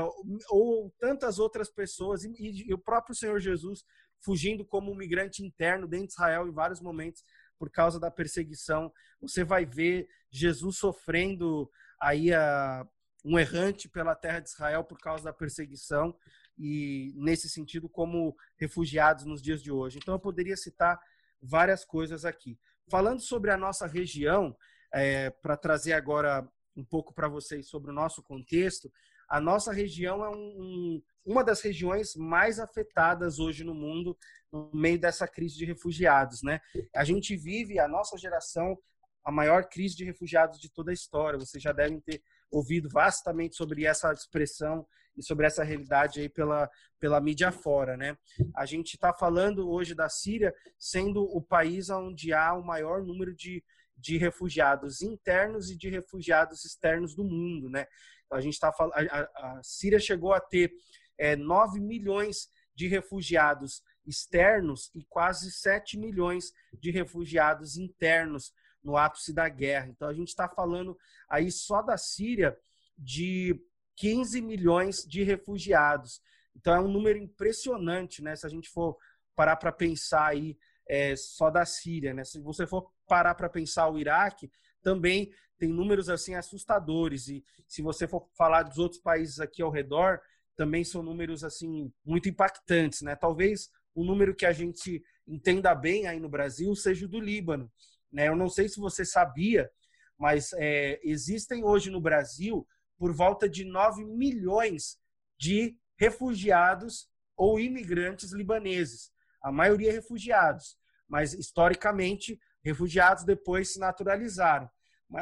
A: ou tantas outras pessoas, e, e, o próprio Senhor Jesus fugindo como um migrante interno dentro de Israel em vários momentos por causa da perseguição. Você vai ver Jesus sofrendo aí a, um errante pela terra de Israel por causa da perseguição e nesse sentido como refugiados nos dias de hoje. Então eu poderia citar várias coisas aqui. Falando sobre a nossa região, é, para trazer agora um pouco para vocês sobre o nosso contexto, a nossa região é um, um, uma das regiões mais afetadas hoje no mundo no meio dessa crise de refugiados, né? A gente vive, a nossa geração, a maior crise de refugiados de toda a história. Vocês já devem ter ouvido vastamente sobre essa expressão e sobre essa realidade aí pela, pela mídia fora, né? A gente está falando hoje da Síria sendo o país onde há o maior número de, de refugiados internos e de refugiados externos do mundo, né? A gente está falando, a, a, Síria chegou a ter é, 9 milhões de refugiados externos e quase 7 milhões de refugiados internos no ápice da guerra. Então a gente está falando aí só da Síria de 15 milhões de refugiados. Então é um número impressionante, né? Se a gente for parar para pensar aí é, só da Síria, né? Se você for parar para pensar o Iraque, também tem números assim assustadores. E se você for falar dos outros países aqui ao redor, também são números assim muito impactantes, né? Talvez o número que a gente entenda bem aí no Brasil seja o do Líbano, né? Eu não sei se você sabia, mas é, existem hoje no Brasil por volta de 9 milhões de refugiados ou imigrantes libaneses. A maioria refugiados, mas historicamente refugiados depois se naturalizaram.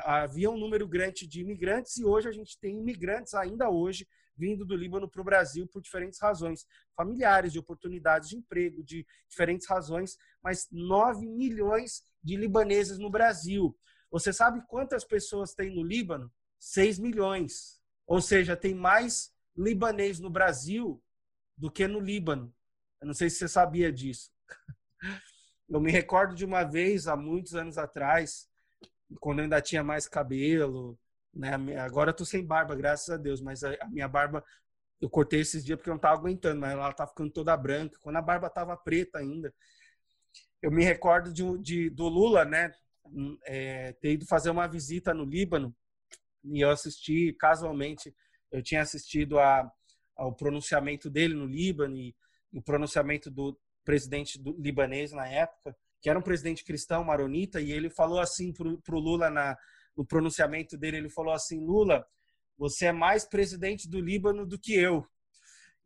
A: Havia um número grande de imigrantes e hoje a gente tem imigrantes ainda hoje vindo do Líbano para o Brasil por diferentes razões, familiares, de oportunidades de emprego, de diferentes razões, mas 9 milhões de libaneses no Brasil. Você sabe quantas pessoas tem no Líbano? 6 milhões. Ou seja, tem mais libanês no Brasil do que no Líbano. Eu não sei se você sabia disso. Eu me recordo de uma vez, há muitos anos atrás, quando eu ainda tinha mais cabelo, né? Agora eu tô sem barba, graças a Deus, mas a minha barba eu cortei esses dias porque eu não tava aguentando, mas ela tá ficando toda branca. Quando a barba tava preta ainda, eu me recordo de, de do Lula, né? É, ter ido fazer uma visita no Líbano e eu assisti casualmente, eu tinha assistido a, ao pronunciamento dele no Líbano e o pronunciamento do presidente do, libanês na época, que era um presidente cristão maronita, e ele falou assim para o Lula na, no pronunciamento dele, ele falou assim, Lula, você é mais presidente do Líbano do que eu.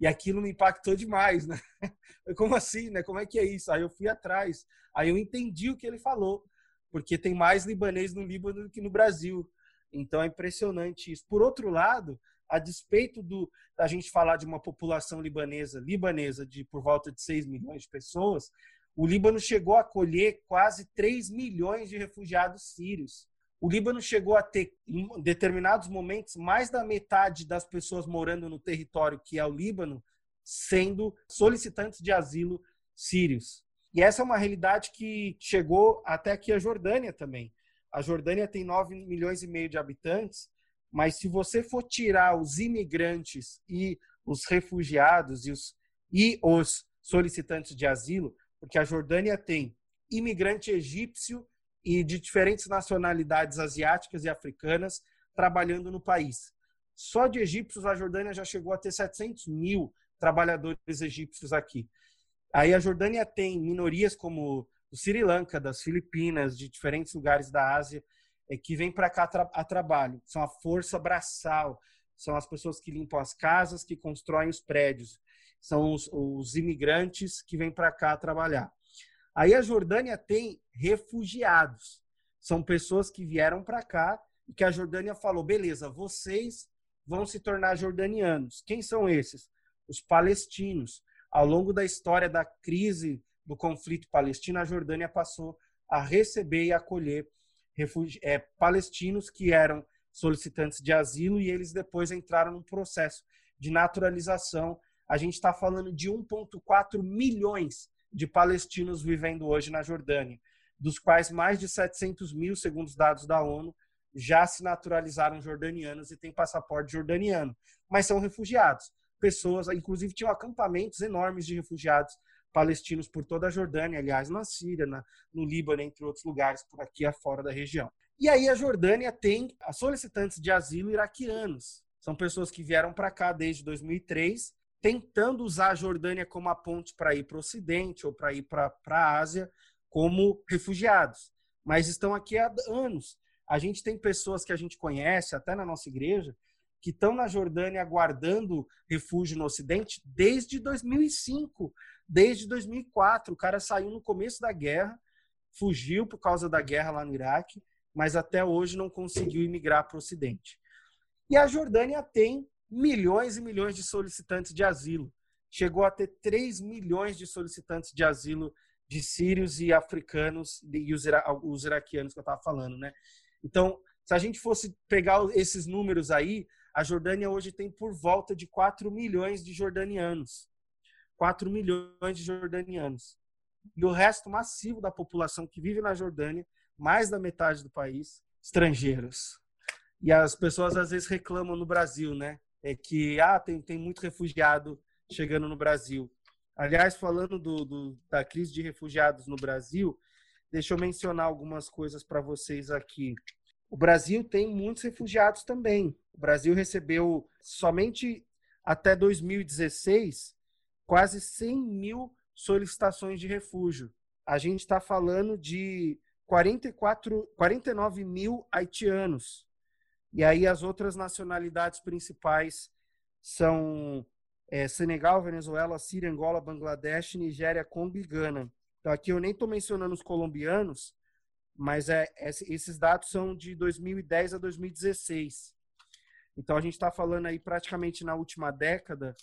A: E aquilo me impactou demais, né? Como assim, né? Como é que é isso? Aí eu fui atrás, aí eu entendi o que ele falou, porque tem mais libanês no Líbano do que no Brasil. Então é impressionante isso. Por outro lado, a despeito do, da gente falar de uma população libanesa, libanesa de por volta de 6 milhões de pessoas, o Líbano chegou a acolher quase 3 milhões de refugiados sírios. O Líbano chegou a ter, em determinados momentos, mais da metade das pessoas morando no território que é o Líbano sendo solicitantes de asilo sírios. E essa é uma realidade que chegou até aqui a Jordânia também. A Jordânia tem 9 milhões e meio de habitantes, mas se você for tirar os imigrantes e os refugiados e os, e os solicitantes de asilo, porque a Jordânia tem imigrante egípcio e de diferentes nacionalidades asiáticas e africanas trabalhando no país. Só de egípcios, a Jordânia já chegou a ter 700 mil trabalhadores egípcios aqui. Aí a Jordânia tem minorias como do Sri Lanka, das Filipinas, de diferentes lugares da Ásia, é, que vêm para cá a trabalho. São a força braçal, são as pessoas que limpam as casas, que constroem os prédios são os, os imigrantes que vêm para cá trabalhar. Aí a Jordânia tem refugiados. São pessoas que vieram para cá e que a Jordânia falou: beleza, vocês vão se tornar jordanianos. Quem são esses? Os palestinos. Ao longo da história da crise do conflito palestino, a Jordânia passou a receber e acolher é, palestinos que eram solicitantes de asilo e eles depois entraram num processo de naturalização a gente está falando de 1,4 milhões de palestinos vivendo hoje na Jordânia, dos quais mais de 700 mil, segundo os dados da ONU, já se naturalizaram jordanianos e têm passaporte jordaniano, mas são refugiados. Pessoas, inclusive, tinham acampamentos enormes de refugiados palestinos por toda a Jordânia, aliás, na Síria, na, no Líbano, entre outros lugares por aqui afora da região. E aí a Jordânia tem solicitantes de asilo iraquianos. São pessoas que vieram para cá desde 2003 tentando usar a Jordânia como a ponte para ir para o Ocidente ou para ir para a Ásia como refugiados. Mas estão aqui há anos. A gente tem pessoas que a gente conhece, até na nossa igreja, que estão na Jordânia aguardando refúgio no Ocidente desde 2005, desde 2004. O cara saiu no começo da guerra, fugiu por causa da guerra lá no Iraque, mas até hoje não conseguiu imigrar para o Ocidente. E a Jordânia tem milhões e milhões de solicitantes de asilo. Chegou a ter 3 milhões de solicitantes de asilo de sírios e africanos e os, ira os iraquianos que eu estava falando, né? Então, se a gente fosse pegar esses números aí, a Jordânia hoje tem por volta de 4 milhões de jordanianos. 4 milhões de jordanianos. E o resto massivo da população que vive na Jordânia, mais da metade do país, estrangeiros. E as pessoas às vezes reclamam no Brasil, né? É que ah, tem, tem muito refugiado chegando no Brasil. Aliás, falando do, do, da crise de refugiados no Brasil, deixa eu mencionar algumas coisas para vocês aqui. O Brasil tem muitos refugiados também. O Brasil recebeu somente até 2016 quase 100 mil solicitações de refúgio. A gente está falando de 44, 49 mil haitianos, e aí as outras nacionalidades principais são é, Senegal, Venezuela, Síria, Angola, Bangladesh, Nigéria, Congo e Gana. Então aqui eu nem estou mencionando os colombianos, mas é, esses dados são de 2010 a 2016. Então a gente está falando aí praticamente na última década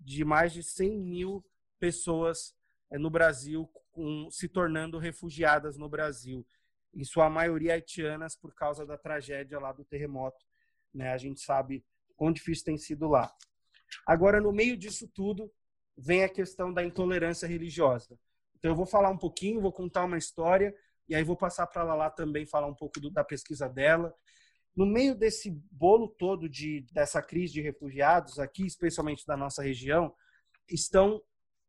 A: de mais de 100 mil pessoas é, no Brasil com, se tornando refugiadas no Brasil em sua maioria haitianas por causa da tragédia lá do terremoto. Né? A gente sabe quão difícil tem sido lá. Agora, no meio disso tudo, vem a questão da intolerância religiosa. Então, eu vou falar um pouquinho, vou contar uma história, e aí vou passar para a Lala também falar um pouco do, da pesquisa dela. No meio desse bolo todo de, dessa crise de refugiados, aqui, especialmente da nossa região, estão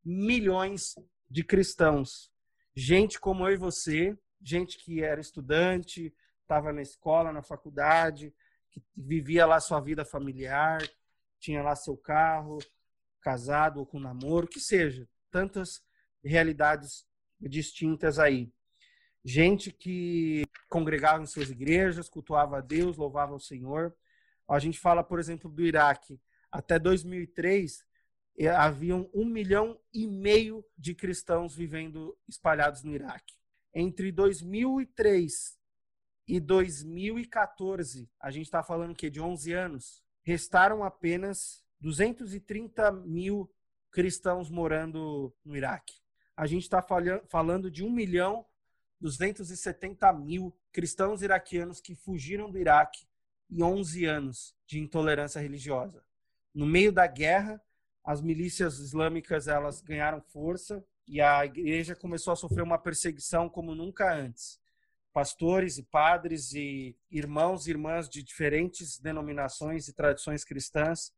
A: milhões de cristãos. Gente como eu e você, gente que era estudante, estava na escola, na faculdade, que vivia lá sua vida familiar, tinha lá seu carro, casado ou com namoro, que seja, tantas realidades distintas aí. Gente que congregava em suas igrejas, cultuava a Deus, louvava o Senhor. A gente fala, por exemplo, do Iraque. Até 2003, eh, haviam um milhão e meio de cristãos vivendo espalhados no Iraque entre 2003 e 2014, a gente está falando que de 11 anos, restaram apenas 230 mil cristãos morando no Iraque. A gente está falando de 1 milhão 270 mil cristãos iraquianos que fugiram do Iraque em 11 anos de intolerância religiosa. No meio da guerra, as milícias islâmicas elas ganharam força e a igreja começou a sofrer uma perseguição como nunca antes. Pastores e padres e irmãos e irmãs de diferentes denominações e tradições cristãs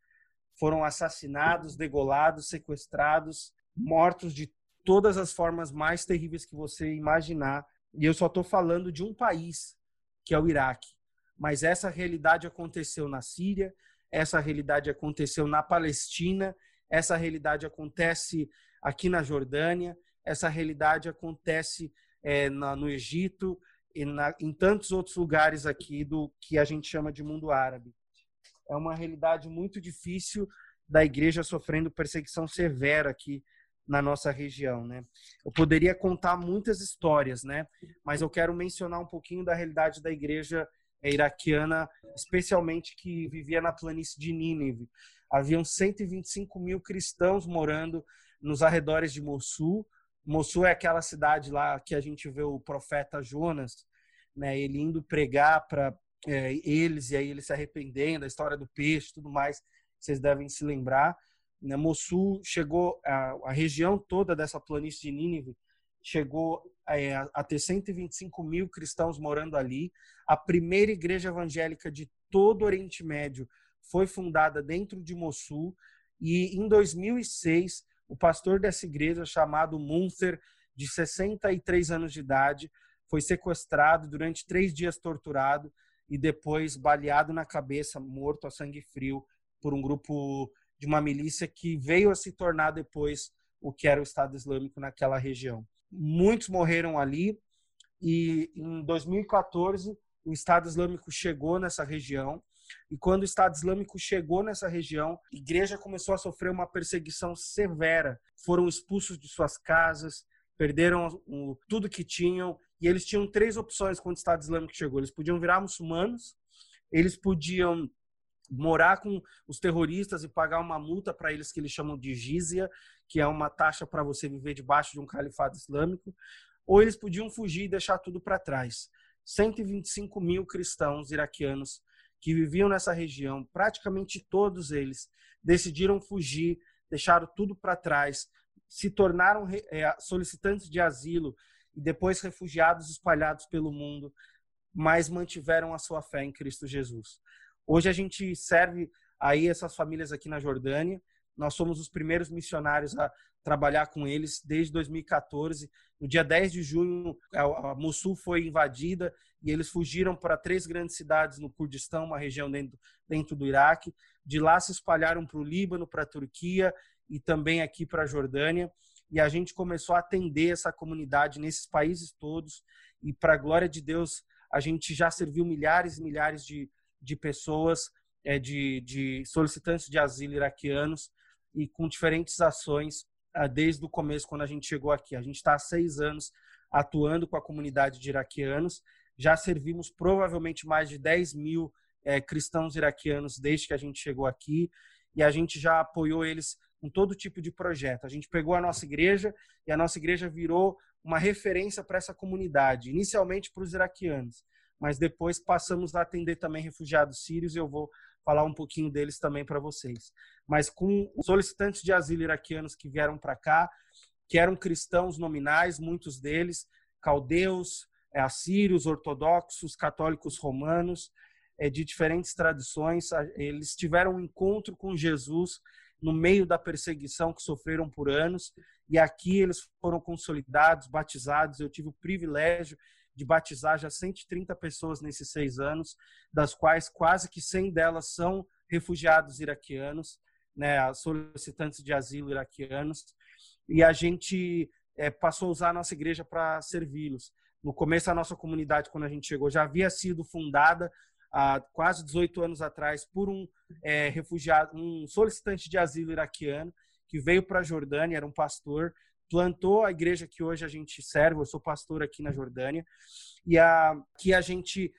A: foram assassinados, degolados, sequestrados, mortos de todas as formas mais terríveis que você imaginar. E eu só estou falando de um país, que é o Iraque. Mas essa realidade aconteceu na Síria, essa realidade aconteceu na Palestina, essa realidade acontece aqui na Jordânia, essa realidade acontece é, na, no Egito e na, em tantos outros lugares aqui do que a gente chama de mundo árabe. É uma realidade muito difícil da igreja sofrendo perseguição severa aqui na nossa região, né? Eu poderia contar muitas histórias, né? Mas eu quero mencionar um pouquinho da realidade da igreja iraquiana, especialmente que vivia na planície de Nínive. Haviam 125 mil cristãos morando nos arredores de Mossul. Mossul é aquela cidade lá que a gente vê o profeta Jonas, né? Ele indo pregar para é, eles e aí eles se arrependendo, a história do peixe, tudo mais. Vocês devem se lembrar. Né? Mossul chegou, a, a região toda dessa planície de Nínive chegou é, a ter 125 mil cristãos morando ali. A primeira igreja evangélica de todo o Oriente Médio foi fundada dentro de Mossul. E em 2006, o pastor dessa igreja, chamado Munzer, de 63 anos de idade, foi sequestrado durante três dias torturado e depois baleado na cabeça, morto a sangue frio por um grupo de uma milícia que veio a se tornar depois o que era o Estado Islâmico naquela região. Muitos morreram ali e em 2014 o Estado Islâmico chegou nessa região e quando o Estado Islâmico chegou nessa região, a igreja começou a sofrer uma perseguição severa. Foram expulsos de suas casas, perderam o, tudo que tinham e eles tinham três opções quando o Estado Islâmico chegou. Eles podiam virar muçulmanos, eles podiam morar com os terroristas e pagar uma multa para eles que eles chamam de jizya, que é uma taxa para você viver debaixo de um califado islâmico, ou eles podiam fugir e deixar tudo para trás. 125 mil cristãos iraquianos que viviam nessa região, praticamente todos eles decidiram fugir, deixaram tudo para trás, se tornaram é, solicitantes de asilo e depois refugiados espalhados pelo mundo, mas mantiveram a sua fé em Cristo Jesus. Hoje a gente serve aí essas famílias aqui na Jordânia. Nós somos os primeiros missionários a trabalhar com eles desde 2014. No dia 10 de junho, a Mossul foi invadida e eles fugiram para três grandes cidades no Kurdistão, uma região dentro, dentro do Iraque. De lá se espalharam para o Líbano, para a Turquia e também aqui para a Jordânia. E a gente começou a atender essa comunidade nesses países todos. E, para a glória de Deus, a gente já serviu milhares e milhares de de pessoas, é, de, de solicitantes de asilo iraquianos e com diferentes ações ah, desde o começo, quando a gente chegou aqui. A gente está há seis anos atuando com a comunidade de iraquianos. Já servimos provavelmente mais de 10 mil é, cristãos iraquianos desde que a gente chegou aqui e a gente já apoiou eles com todo tipo de projeto. A gente pegou a nossa igreja e a nossa igreja virou uma referência para essa comunidade, inicialmente para os iraquianos mas depois passamos a atender também refugiados sírios e eu vou falar um pouquinho deles também para vocês. Mas com solicitantes de asilo iraquianos que vieram para cá, que eram cristãos nominais, muitos deles, caldeus, é, assírios, ortodoxos, católicos romanos, é, de diferentes tradições, eles tiveram um encontro com Jesus no meio da perseguição que sofreram por anos, e aqui eles foram consolidados, batizados. Eu tive o privilégio de batizar já 130 pessoas nesses seis anos, das quais quase que 100 delas são refugiados iraquianos, né, solicitantes de asilo iraquianos, e a gente é, passou a usar a nossa igreja para servi-los. No começo, a nossa comunidade, quando a gente chegou, já havia sido fundada há quase 18 anos atrás por um é, refugiado, um solicitante de asilo iraquiano que veio para a Jordânia, era um pastor, plantou a igreja que hoje a gente serve. Eu sou pastor aqui na Jordânia e a que a gente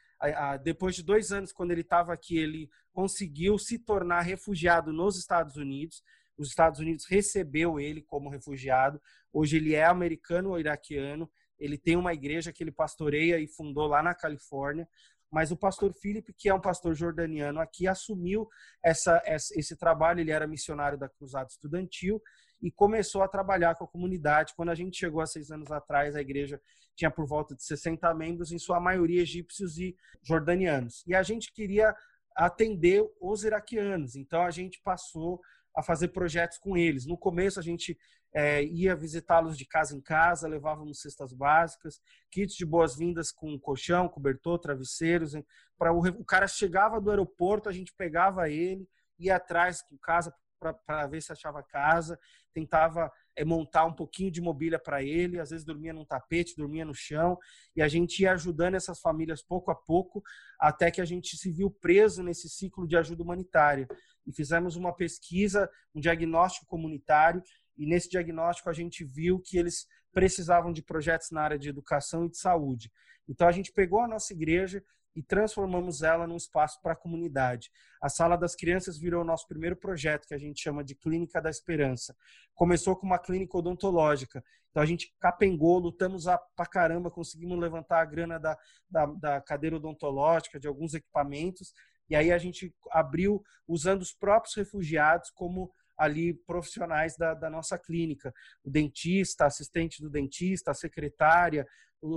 A: depois de dois anos, quando ele estava aqui, ele conseguiu se tornar refugiado nos Estados Unidos. Os Estados Unidos recebeu ele como refugiado. Hoje ele é americano ou iraquiano. Ele tem uma igreja que ele pastoreia e fundou lá na Califórnia. Mas o pastor Felipe, que é um pastor jordaniano aqui, assumiu essa, esse trabalho. Ele era missionário da Cruzada Estudantil e começou a trabalhar com a comunidade. Quando a gente chegou há seis anos atrás, a igreja tinha por volta de 60 membros, em sua maioria egípcios e jordanianos. E a gente queria atender os iraquianos, então a gente passou a fazer projetos com eles. No começo, a gente é, ia visitá-los de casa em casa, levávamos cestas básicas, kits de boas-vindas com colchão, cobertor, travesseiros. Para o, o cara chegava do aeroporto, a gente pegava ele, ia atrás com casa para ver se achava casa, tentava é, montar um pouquinho de mobília para ele, às vezes dormia num tapete, dormia no chão, e a gente ia ajudando essas famílias pouco a pouco, até que a gente se viu preso nesse ciclo de ajuda humanitária. E fizemos uma pesquisa, um diagnóstico comunitário, e nesse diagnóstico a gente viu que eles precisavam de projetos na área de educação e de saúde. Então a gente pegou a nossa igreja e transformamos ela num espaço para a comunidade. A Sala das Crianças virou o nosso primeiro projeto, que a gente chama de Clínica da Esperança. Começou com uma clínica odontológica. Então a gente capengou, lutamos para caramba, conseguimos levantar a grana da, da, da cadeira odontológica, de alguns equipamentos, e aí a gente abriu usando os próprios refugiados como ali profissionais da, da nossa clínica. O dentista, assistente do dentista, a secretária,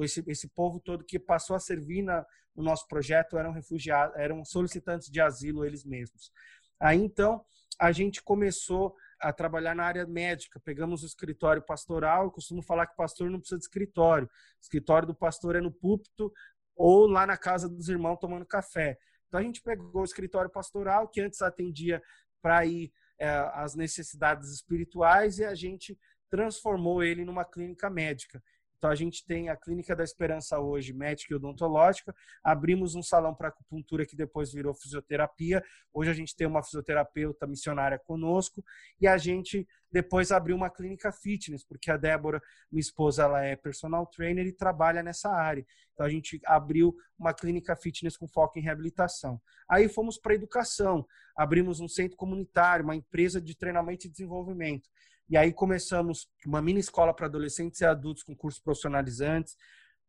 A: esse, esse povo todo que passou a servir na, no nosso projeto eram refugiados, eram solicitantes de asilo eles mesmos. Aí então a gente começou a trabalhar na área médica. Pegamos o escritório pastoral. Eu costumo falar que pastor não precisa de escritório. O escritório do pastor é no púlpito ou lá na casa dos irmãos tomando café. Então a gente pegou o escritório pastoral, que antes atendia para ir é, as necessidades espirituais, e a gente transformou ele numa clínica médica. Então, a gente tem a Clínica da Esperança hoje, médica e odontológica. Abrimos um salão para acupuntura que depois virou fisioterapia. Hoje a gente tem uma fisioterapeuta missionária conosco. E a gente depois abriu uma clínica fitness, porque a Débora, minha esposa, ela é personal trainer e trabalha nessa área. Então, a gente abriu uma clínica fitness com foco em reabilitação. Aí fomos para a educação. Abrimos um centro comunitário, uma empresa de treinamento e desenvolvimento. E aí começamos uma mini escola para adolescentes e adultos com cursos profissionalizantes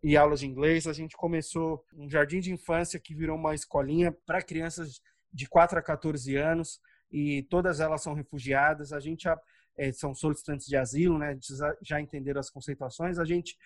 A: e aulas de inglês. A gente começou um jardim de infância que virou uma escolinha para crianças de 4 a 14 anos e todas elas são refugiadas. A gente são solicitantes de asilo, né? Já entenderam as conceituações. A gente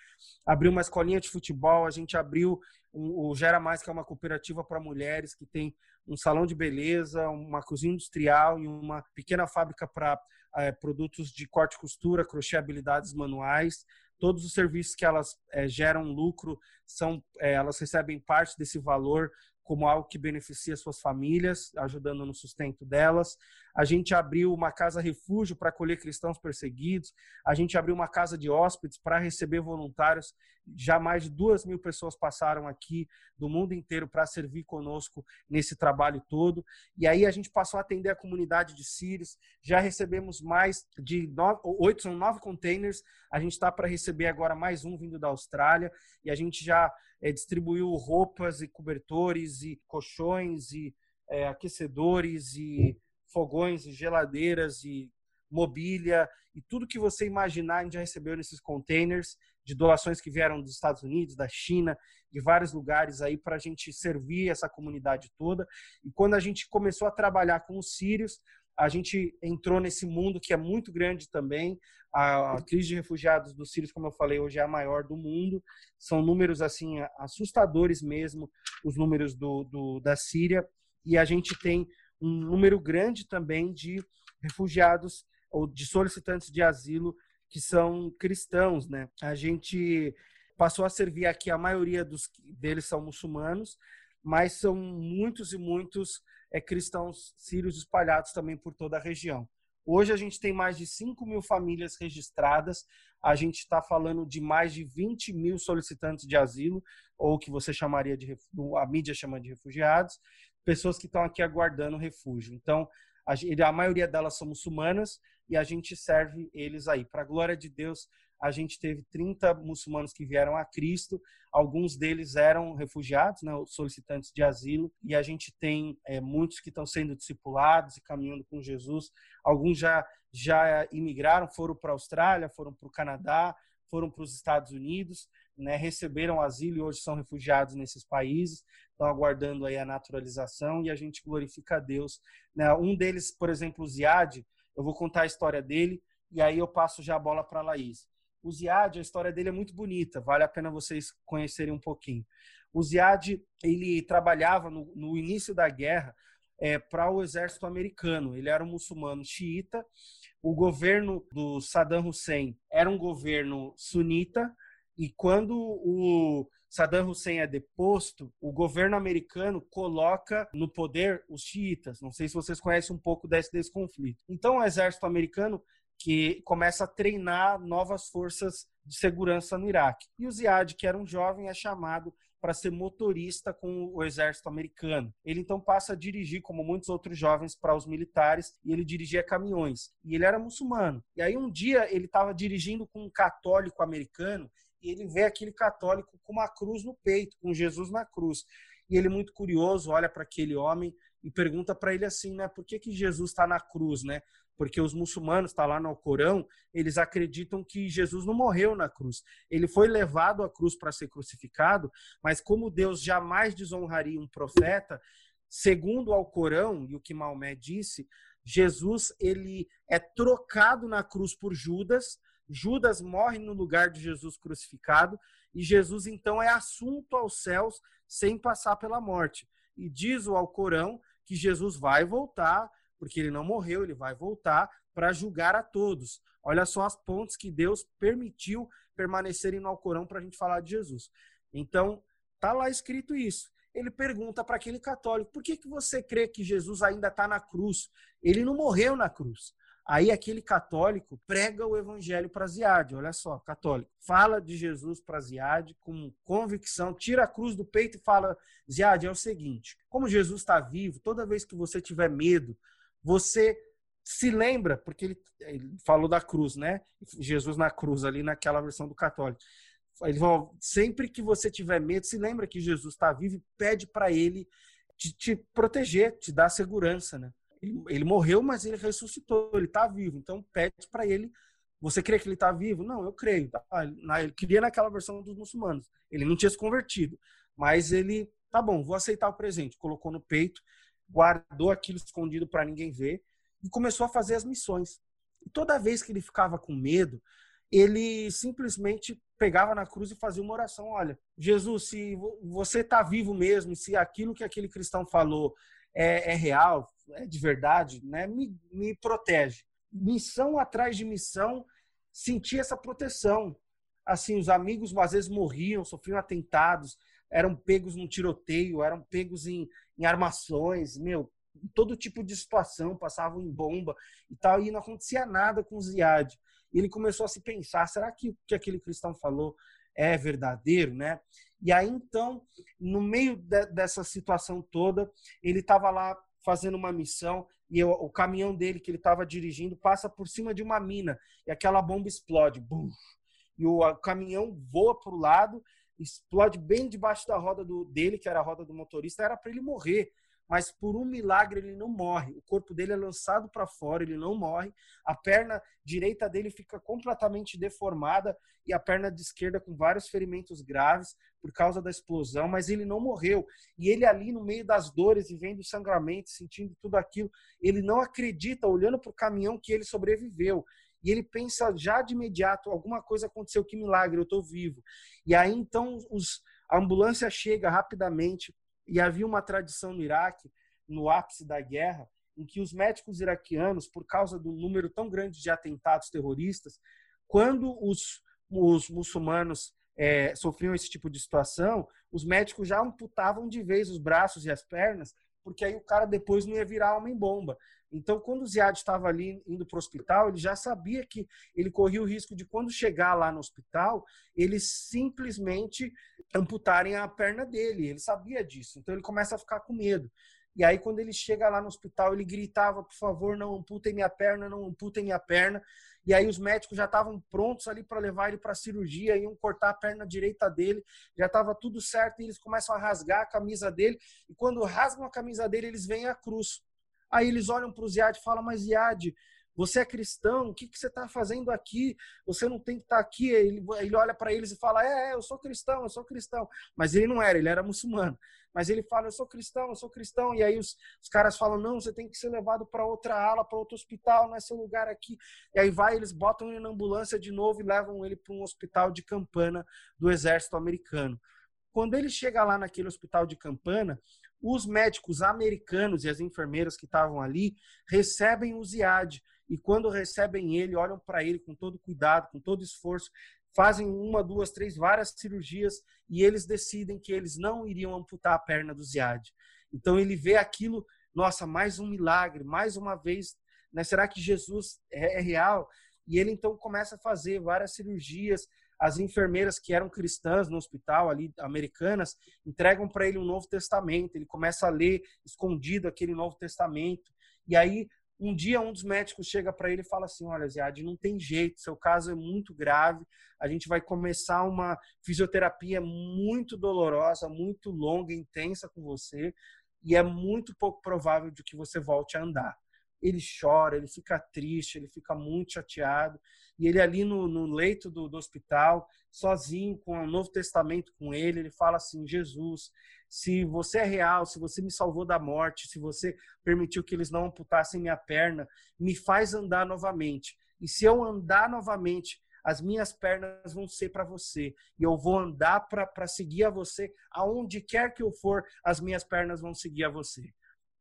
A: abriu uma escolinha de futebol, a gente abriu o Gera Mais, que é uma cooperativa para mulheres que tem um salão de beleza, uma cozinha industrial e uma pequena fábrica para é, produtos de corte e costura, crochê, habilidades manuais. Todos os serviços que elas é, geram lucro são, é, elas recebem parte desse valor como algo que beneficia suas famílias, ajudando no sustento delas. A gente abriu uma casa refúgio para acolher cristãos perseguidos. A gente abriu uma casa de hóspedes para receber voluntários. Já mais de duas mil pessoas passaram aqui do mundo inteiro para servir conosco nesse trabalho todo. E aí a gente passou a atender a comunidade de sírios. Já recebemos mais de oito, são nove containers. A gente está para receber agora mais um vindo da Austrália. E a gente já é, distribuiu roupas e cobertores e colchões e é, aquecedores e fogões e geladeiras e mobília e tudo que você imaginar a gente já recebeu nesses containers de doações que vieram dos Estados Unidos, da China, de vários lugares aí para a gente servir essa comunidade toda. E quando a gente começou a trabalhar com os sírios, a gente entrou nesse mundo que é muito grande também. A, crise de refugiados dos sírios, como eu falei, hoje é a maior do mundo. São números assim assustadores mesmo, os números do, do da Síria. E a gente tem um número grande também de refugiados ou de solicitantes de asilo que são cristãos, né? A gente passou a servir aqui a maioria dos deles são muçulmanos, mas são muitos e muitos é, cristãos sírios espalhados também por toda a região. Hoje a gente tem mais de 5 mil famílias registradas, a gente está falando de mais de 20 mil solicitantes de asilo, ou que você chamaria de, a mídia chama de refugiados, pessoas que estão aqui aguardando refúgio. Então, a, a maioria delas são muçulmanas e a gente serve eles aí. Para a glória de Deus, a gente teve 30 muçulmanos que vieram a Cristo, alguns deles eram refugiados, né, solicitantes de asilo, e a gente tem é, muitos que estão sendo discipulados e caminhando com Jesus. Alguns já, já imigraram, foram para a Austrália, foram para o Canadá, foram para os Estados Unidos, né, receberam asilo e hoje são refugiados nesses países, estão aguardando aí a naturalização e a gente glorifica a Deus. Né? Um deles, por exemplo, o Ziad, eu vou contar a história dele e aí eu passo já a bola para a Laís. O Ziad, a história dele é muito bonita, vale a pena vocês conhecerem um pouquinho. O Ziad, ele trabalhava no, no início da guerra é, para o exército americano. Ele era um muçulmano xiita. O governo do Saddam Hussein era um governo sunita. E quando o Saddam Hussein é deposto, o governo americano coloca no poder os xiitas. Não sei se vocês conhecem um pouco desse, desse conflito. Então, o exército americano que começa a treinar novas forças de segurança no Iraque. E o Ziad, que era um jovem, é chamado para ser motorista com o exército americano. Ele então passa a dirigir, como muitos outros jovens, para os militares, e ele dirigia caminhões. E ele era muçulmano. E aí um dia ele estava dirigindo com um católico americano, e ele vê aquele católico com uma cruz no peito, com Jesus na cruz. E ele, muito curioso, olha para aquele homem e pergunta para ele assim, né? Por que, que Jesus está na cruz, né? porque os muçulmanos, está lá no Alcorão, eles acreditam que Jesus não morreu na cruz. Ele foi levado à cruz para ser crucificado, mas como Deus jamais desonraria um profeta, segundo o Alcorão e o que Maomé disse, Jesus ele é trocado na cruz por Judas, Judas morre no lugar de Jesus crucificado e Jesus então é assunto aos céus sem passar pela morte. E diz o Alcorão que Jesus vai voltar porque ele não morreu, ele vai voltar para julgar a todos. Olha só as pontes que Deus permitiu permanecerem no Alcorão para a gente falar de Jesus. Então, tá lá escrito isso. Ele pergunta para aquele católico: por que, que você crê que Jesus ainda está na cruz? Ele não morreu na cruz. Aí aquele católico prega o evangelho para Ziad, olha só, católico. Fala de Jesus para Ziad com convicção, tira a cruz do peito e fala: Ziad, é o seguinte, como Jesus está vivo, toda vez que você tiver medo, você se lembra, porque ele, ele, falou da cruz, né? Jesus na cruz, ali naquela versão do católico. Ele falou: sempre que você tiver medo, se lembra que Jesus está vivo e pede para ele te, te, proteger, te dar segurança, né? Ele, ele morreu, mas ele ressuscitou, ele está vivo. Então pede para ele. Você crê que ele está vivo? Não, eu creio. Tá? Ele queria naquela versão dos muçulmanos. Ele não tinha se convertido, mas ele, tá bom, vou aceitar o presente. Colocou no peito guardou aquilo escondido para ninguém ver e começou a fazer as missões. E toda vez que ele ficava com medo, ele simplesmente pegava na cruz e fazia uma oração: Olha, Jesus, se você está vivo mesmo, se aquilo que aquele cristão falou é, é real, é de verdade, né, me, me protege. Missão atrás de missão, sentir essa proteção. Assim, os amigos às vezes morriam, sofriam atentados, eram pegos num tiroteio, eram pegos em, em armações, meu, todo tipo de situação, passavam em bomba e tal, e não acontecia nada com o Ziad. Ele começou a se pensar, será que o que aquele cristão falou é verdadeiro, né? E aí, então, no meio de, dessa situação toda, ele estava lá fazendo uma missão e eu, o caminhão dele que ele estava dirigindo passa por cima de uma mina e aquela bomba explode. Bum, e o, o caminhão voa para o lado explode bem debaixo da roda do, dele, que era a roda do motorista, era para ele morrer. Mas por um milagre ele não morre. O corpo dele é lançado para fora, ele não morre. A perna direita dele fica completamente deformada e a perna de esquerda com vários ferimentos graves por causa da explosão, mas ele não morreu. E ele ali no meio das dores e vendo o sangramento, sentindo tudo aquilo, ele não acredita, olhando para o caminhão, que ele sobreviveu e ele pensa já de imediato, alguma coisa aconteceu, que milagre, eu estou vivo. E aí então os, a ambulância chega rapidamente e havia uma tradição no Iraque, no ápice da guerra, em que os médicos iraquianos, por causa do número tão grande de atentados terroristas, quando os, os muçulmanos é, sofriam esse tipo de situação, os médicos já amputavam de vez os braços e as pernas, porque aí o cara depois não ia virar homem-bomba. Então, quando o Ziad estava ali indo para o hospital, ele já sabia que ele corria o risco de, quando chegar lá no hospital, eles simplesmente amputarem a perna dele. Ele sabia disso. Então, ele começa a ficar com medo. E aí, quando ele chega lá no hospital, ele gritava: por favor, não amputem minha perna, não amputem minha perna. E aí os médicos já estavam prontos ali para levar ele para cirurgia, iam cortar a perna direita dele, já estava tudo certo e eles começam a rasgar a camisa dele. E quando rasgam a camisa dele, eles veem a cruz. Aí eles olham para o Ziad e falam: Mas Ziad, você é cristão, o que, que você está fazendo aqui? Você não tem que estar tá aqui. Ele, ele olha para eles e fala: é, é, eu sou cristão, eu sou cristão. Mas ele não era, ele era muçulmano. Mas ele fala: eu sou cristão, eu sou cristão. E aí os, os caras falam: não, você tem que ser levado para outra ala, para outro hospital, não é seu lugar aqui. E aí vai, eles botam ele na ambulância de novo e levam ele para um hospital de campana do exército americano. Quando ele chega lá naquele hospital de campana, os médicos americanos e as enfermeiras que estavam ali recebem o Ziad e quando recebem ele, olham para ele com todo cuidado, com todo esforço, fazem uma, duas, três, várias cirurgias e eles decidem que eles não iriam amputar a perna do Ziad. Então ele vê aquilo, nossa, mais um milagre, mais uma vez, né? será que Jesus é, é real? E ele então começa a fazer várias cirurgias. As enfermeiras que eram cristãs no hospital ali, americanas, entregam para ele um Novo Testamento. Ele começa a ler escondido aquele Novo Testamento. E aí um dia um dos médicos chega para ele e fala assim: "Olha, Ziad, não tem jeito, seu caso é muito grave. A gente vai começar uma fisioterapia muito dolorosa, muito longa, intensa com você, e é muito pouco provável de que você volte a andar." Ele chora, ele fica triste, ele fica muito chateado. E ele ali no, no leito do, do hospital, sozinho, com o Novo Testamento com ele, ele fala assim: Jesus, se você é real, se você me salvou da morte, se você permitiu que eles não amputassem minha perna, me faz andar novamente. E se eu andar novamente, as minhas pernas vão ser para você. E eu vou andar para seguir a você. Aonde quer que eu for, as minhas pernas vão seguir a você.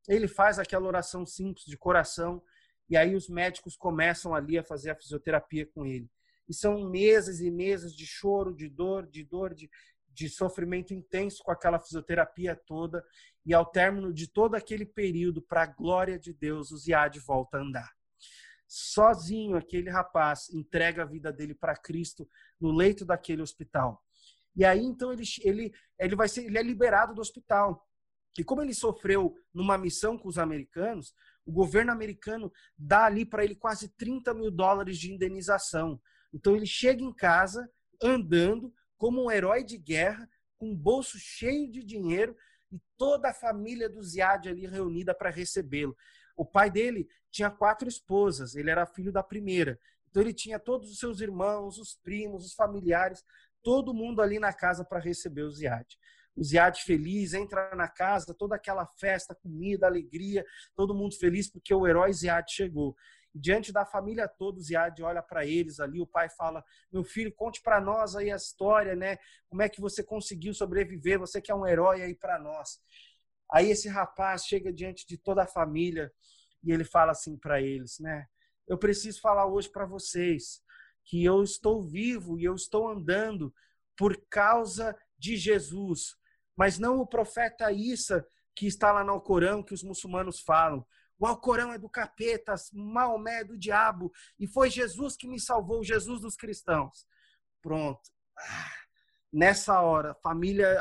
A: Ele faz aquela oração simples de coração. E aí os médicos começam ali a fazer a fisioterapia com ele. E são meses e meses de choro, de dor, de dor, de, de sofrimento intenso com aquela fisioterapia toda, e ao término de todo aquele período, para a glória de Deus, o Ziad volta a andar. Sozinho, aquele rapaz entrega a vida dele para Cristo no leito daquele hospital. E aí, então, ele, ele, ele, vai ser, ele é liberado do hospital. E como ele sofreu numa missão com os americanos, o governo americano dá ali para ele quase 30 mil dólares de indenização. Então, ele chega em casa andando, como um herói de guerra, com um bolso cheio de dinheiro e toda a família do Ziad ali reunida para recebê-lo. O pai dele tinha quatro esposas, ele era filho da primeira. Então ele tinha todos os seus irmãos, os primos, os familiares, todo mundo ali na casa para receber o Ziad. O Ziad feliz, entra na casa, toda aquela festa, comida, alegria, todo mundo feliz porque o herói Ziad chegou diante da família toda, o Ziad olha para eles ali, o pai fala: "Meu filho, conte para nós aí a história, né? Como é que você conseguiu sobreviver? Você que é um herói aí para nós". Aí esse rapaz chega diante de toda a família e ele fala assim para eles, né? Eu preciso falar hoje para vocês que eu estou vivo e eu estou andando por causa de Jesus, mas não o profeta Issa que está lá no Corão que os muçulmanos falam, o Alcorão é do capeta, Maomé é do diabo, e foi Jesus que me salvou, Jesus dos cristãos. Pronto. Ah, nessa hora, família,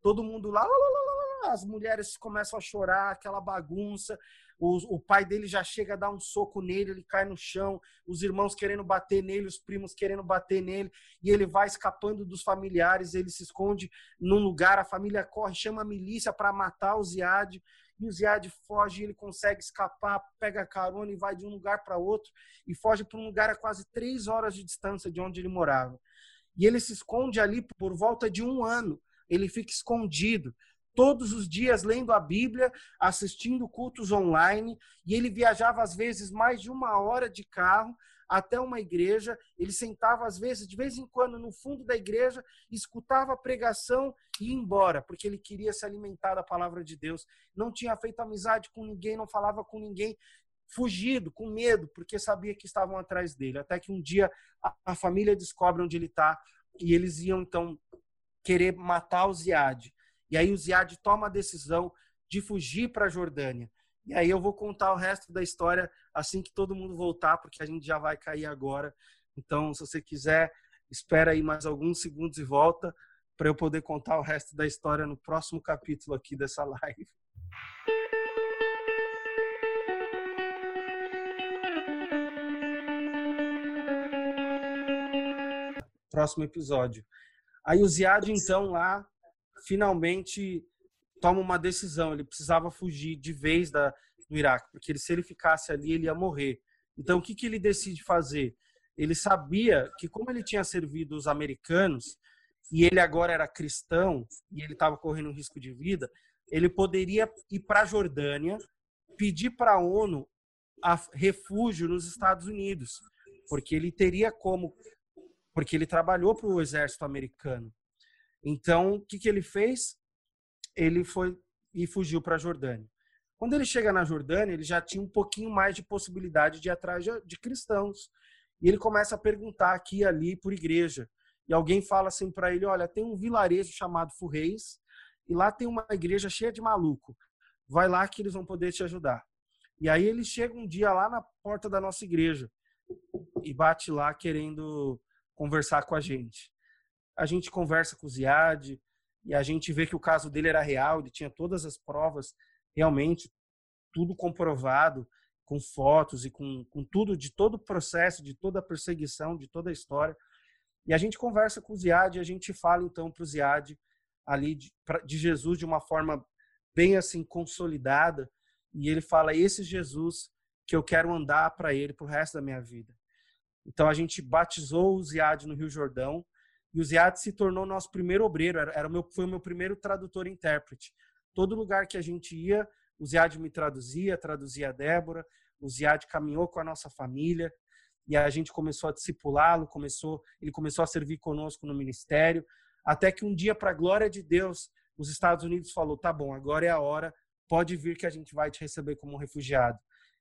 A: todo mundo lá, lá, lá, lá, as mulheres começam a chorar, aquela bagunça. O, o, pai dele já chega a dar um soco nele, ele cai no chão, os irmãos querendo bater nele, os primos querendo bater nele, e ele vai escapando dos familiares, ele se esconde num lugar, a família corre, chama a milícia para matar o Ziad e o Ziad foge, ele consegue escapar, pega carona e vai de um lugar para outro e foge para um lugar a quase três horas de distância de onde ele morava. E ele se esconde ali por volta de um ano. Ele fica escondido todos os dias lendo a Bíblia, assistindo cultos online, e ele viajava às vezes mais de uma hora de carro até uma igreja, ele sentava às vezes, de vez em quando, no fundo da igreja, escutava a pregação e ia embora, porque ele queria se alimentar da palavra de Deus. Não tinha feito amizade com ninguém, não falava com ninguém, fugido, com medo, porque sabia que estavam atrás dele. Até que um dia a, família descobre onde ele está e eles iam então querer matar o Ziad. E aí o Ziad toma a decisão de fugir para a Jordânia. E aí eu vou contar o resto da história assim que todo mundo voltar, porque a gente já vai cair agora. Então, se você quiser, espera aí mais alguns segundos e volta para eu poder contar o resto da história no próximo capítulo aqui dessa live. próximo episódio. Aí o Ziad, então, lá, finalmente toma uma decisão. Ele precisava fugir de vez da, do Iraque, porque ele, se ele ficasse ali, ele ia morrer. Então, o que, que ele decide fazer? Ele sabia que, como ele tinha servido os americanos, e ele agora era cristão, e ele estava correndo risco de vida, ele poderia ir para a Jordânia, pedir para a ONU refúgio nos Estados Unidos, porque ele teria como, porque ele trabalhou para o exército americano. Então, o que, que ele fez? Ele foi e fugiu para a Jordânia. Quando ele chega na Jordânia, ele já tinha um pouquinho mais de possibilidade de ir atrás de cristãos. E ele começa a perguntar aqui e ali por igreja. E alguém fala assim para ele: Olha, tem um vilarejo chamado Furreis, e lá tem uma igreja cheia de maluco. Vai lá que eles vão poder te ajudar. E aí ele chega um dia lá na porta da nossa igreja e bate lá querendo conversar com a gente. A gente conversa com o Ziad e a gente vê que o caso dele era real, ele tinha todas as provas, realmente, tudo comprovado, com fotos e com, com tudo, de todo o processo, de toda a perseguição, de toda a história. E a gente conversa com o Ziad e a gente fala então para o Ziad ali de, de Jesus de uma forma bem assim consolidada e ele fala esse Jesus que eu quero andar para ele pro resto da minha vida. Então a gente batizou o Ziad no Rio Jordão e o Ziad se tornou nosso primeiro obreiro, era, era meu, foi o meu primeiro tradutor e intérprete. Todo lugar que a gente ia, o Ziad me traduzia, traduzia a Débora, o Ziad caminhou com a nossa família e a gente começou a discipulá-lo, começou, ele começou a servir conosco no ministério, até que um dia, para a glória de Deus, os Estados Unidos falou: tá bom, agora é a hora, pode vir que a gente vai te receber como refugiado.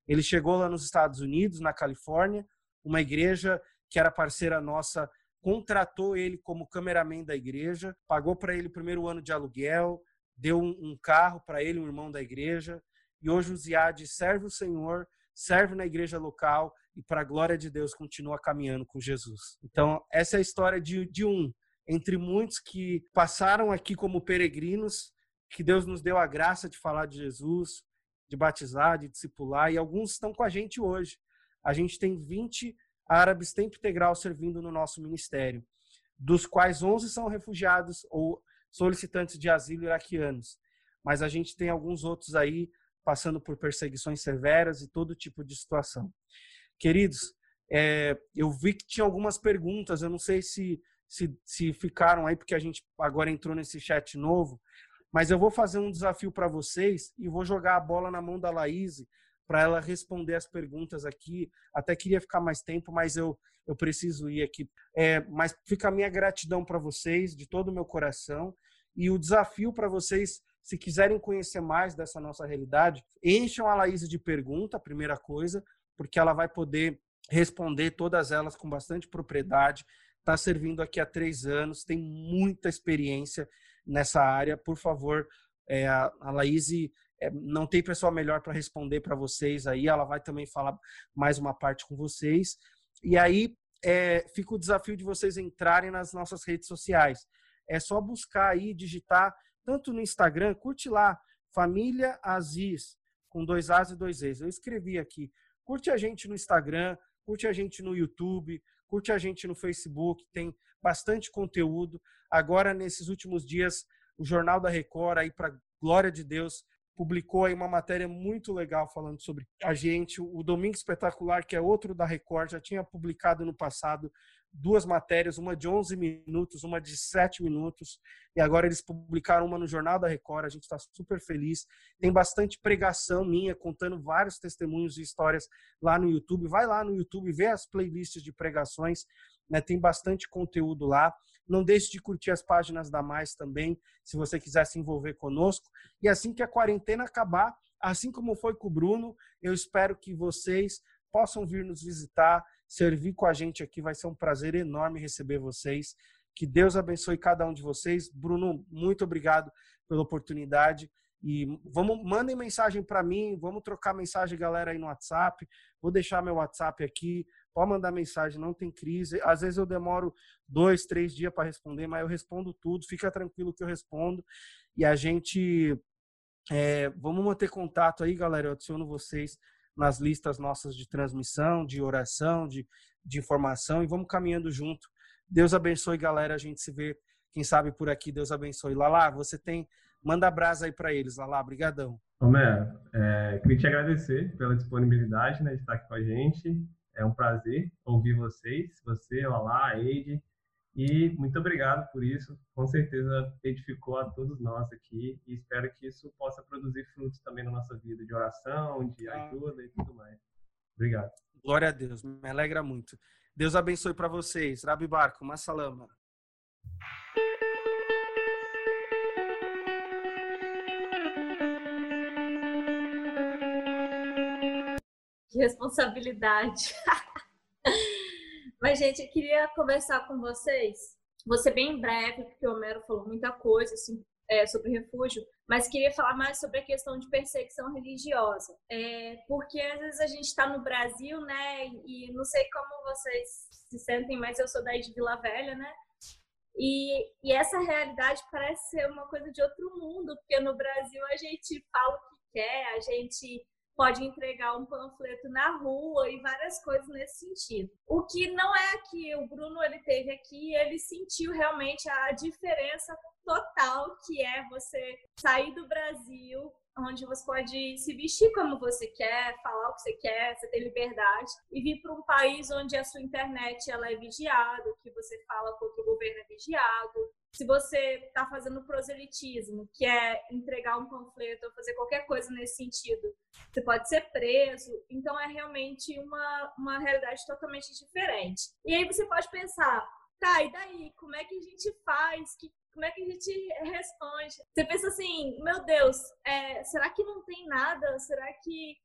A: Ele chegou lá nos Estados Unidos, na Califórnia, uma igreja que era parceira nossa contratou ele como cameraman da igreja, pagou para ele o primeiro ano de aluguel, deu um, um carro para ele, um irmão da igreja, e hoje o Ziad serve o Senhor, serve na igreja local e, para a glória de Deus, continua caminhando com Jesus. Então, essa é a história de, de um entre muitos que passaram aqui como peregrinos, que Deus nos deu a graça de falar de Jesus, de batizar, de discipular, e alguns estão com a gente hoje. A gente tem 20 árabes tempo integral servindo no nosso ministério, dos quais 11 são refugiados ou solicitantes de asilo iraquianos. Mas a gente tem alguns outros aí passando por perseguições severas e todo tipo de situação. Queridos, é, eu vi que tinha algumas perguntas, eu não sei se se, se ficaram aí, porque a gente agora entrou nesse chat novo. Mas eu vou fazer um desafio para vocês e vou jogar a bola na mão da Laís para ela responder as perguntas aqui. Até queria ficar mais tempo, mas eu, eu preciso ir aqui. É, mas fica a minha gratidão para vocês, de todo o meu coração. E o desafio para vocês, se quiserem conhecer mais dessa nossa realidade, encham a Laís de pergunta, primeira coisa, porque ela vai poder responder todas elas com bastante propriedade está servindo aqui há três anos, tem muita experiência nessa área. Por favor, é, a, Laís é, não tem pessoa melhor para responder para vocês aí, ela vai também falar mais uma parte com vocês. E aí é, fica o desafio de vocês entrarem nas nossas redes sociais. É só buscar aí, digitar, tanto no Instagram, curte lá, Família Aziz, com dois As e dois Es. Eu escrevi aqui. Curte a gente no Instagram, curte a gente no YouTube, curte a gente no Facebook, tem bastante conteúdo. Agora, nesses últimos dias, o Jornal da Record, aí para glória de Deus, publicou aí uma matéria muito legal falando sobre a gente. O Domingo Espetacular, que é outro da Record, já tinha publicado no passado duas matérias, uma de 11 minutos, uma de 7 minutos, e agora eles publicaram uma no Jornal da Record, a gente está super feliz. Tem bastante pregação minha, contando vários testemunhos e histórias lá no YouTube. Vai lá no YouTube, vê as playlists de pregações, né? tem bastante conteúdo lá. Não deixe de curtir as páginas da Mais também, se você quiser se envolver conosco. E assim que a quarentena acabar, assim como foi com o Bruno, eu espero que vocês possam vir nos visitar, servir com a gente aqui. Vai ser um prazer enorme receber vocês. Que Deus abençoe cada um de vocês. Bruno, muito obrigado pela oportunidade. E vamos, mandem mensagem para mim, vamos trocar mensagem, galera, aí no WhatsApp. Vou deixar meu WhatsApp aqui. Pode mandar mensagem, não tem crise. Às vezes eu demoro dois, três dias para responder, mas eu respondo tudo. Fica tranquilo que eu respondo. E a gente. É, vamos manter contato aí, galera. Eu adiciono vocês nas listas nossas de transmissão, de oração, de, de informação e vamos caminhando junto. Deus abençoe, galera. A gente se vê, quem sabe, por aqui. Deus abençoe. Lala, você tem. Manda brasa aí para eles, Lala. Brigadão.
B: Romero, é, queria te agradecer pela disponibilidade né, de estar aqui com a gente. É um prazer ouvir vocês, você, a Eide. E muito obrigado por isso. Com certeza edificou a todos nós aqui e espero que isso possa produzir frutos também na nossa vida de oração, de ajuda e tudo mais. Obrigado.
A: Glória a Deus, me alegra muito. Deus abençoe para vocês. Rabi Barco, uma
D: Que responsabilidade. Mas, gente, eu queria conversar com vocês. Ser bem breve, porque o Homero falou muita coisa assim, é, sobre refúgio, mas queria falar mais sobre a questão de perseguição religiosa. É, porque às vezes a gente está no Brasil, né? E não sei como vocês se sentem, mas eu sou daí de Vila Velha, né? E, e essa realidade parece ser uma coisa de outro mundo, porque no Brasil a gente fala o que quer, a gente pode entregar um panfleto na rua e várias coisas nesse sentido. O que não é que o Bruno ele teve aqui, ele sentiu realmente a diferença total que é você sair do Brasil onde você pode se vestir como você quer, falar o que você quer, você tem liberdade, e vir para um país onde a sua internet ela é vigiada, que você fala contra o governo é vigiado. Se você está fazendo proselitismo, que é entregar um panfleto ou fazer qualquer coisa nesse sentido, você pode ser preso. Então é realmente uma, uma realidade totalmente diferente. E aí você pode pensar, tá, e daí? Como é que a gente faz? Que como é que a gente responde? Você pensa assim, meu Deus, é, será que não tem nada? Será que,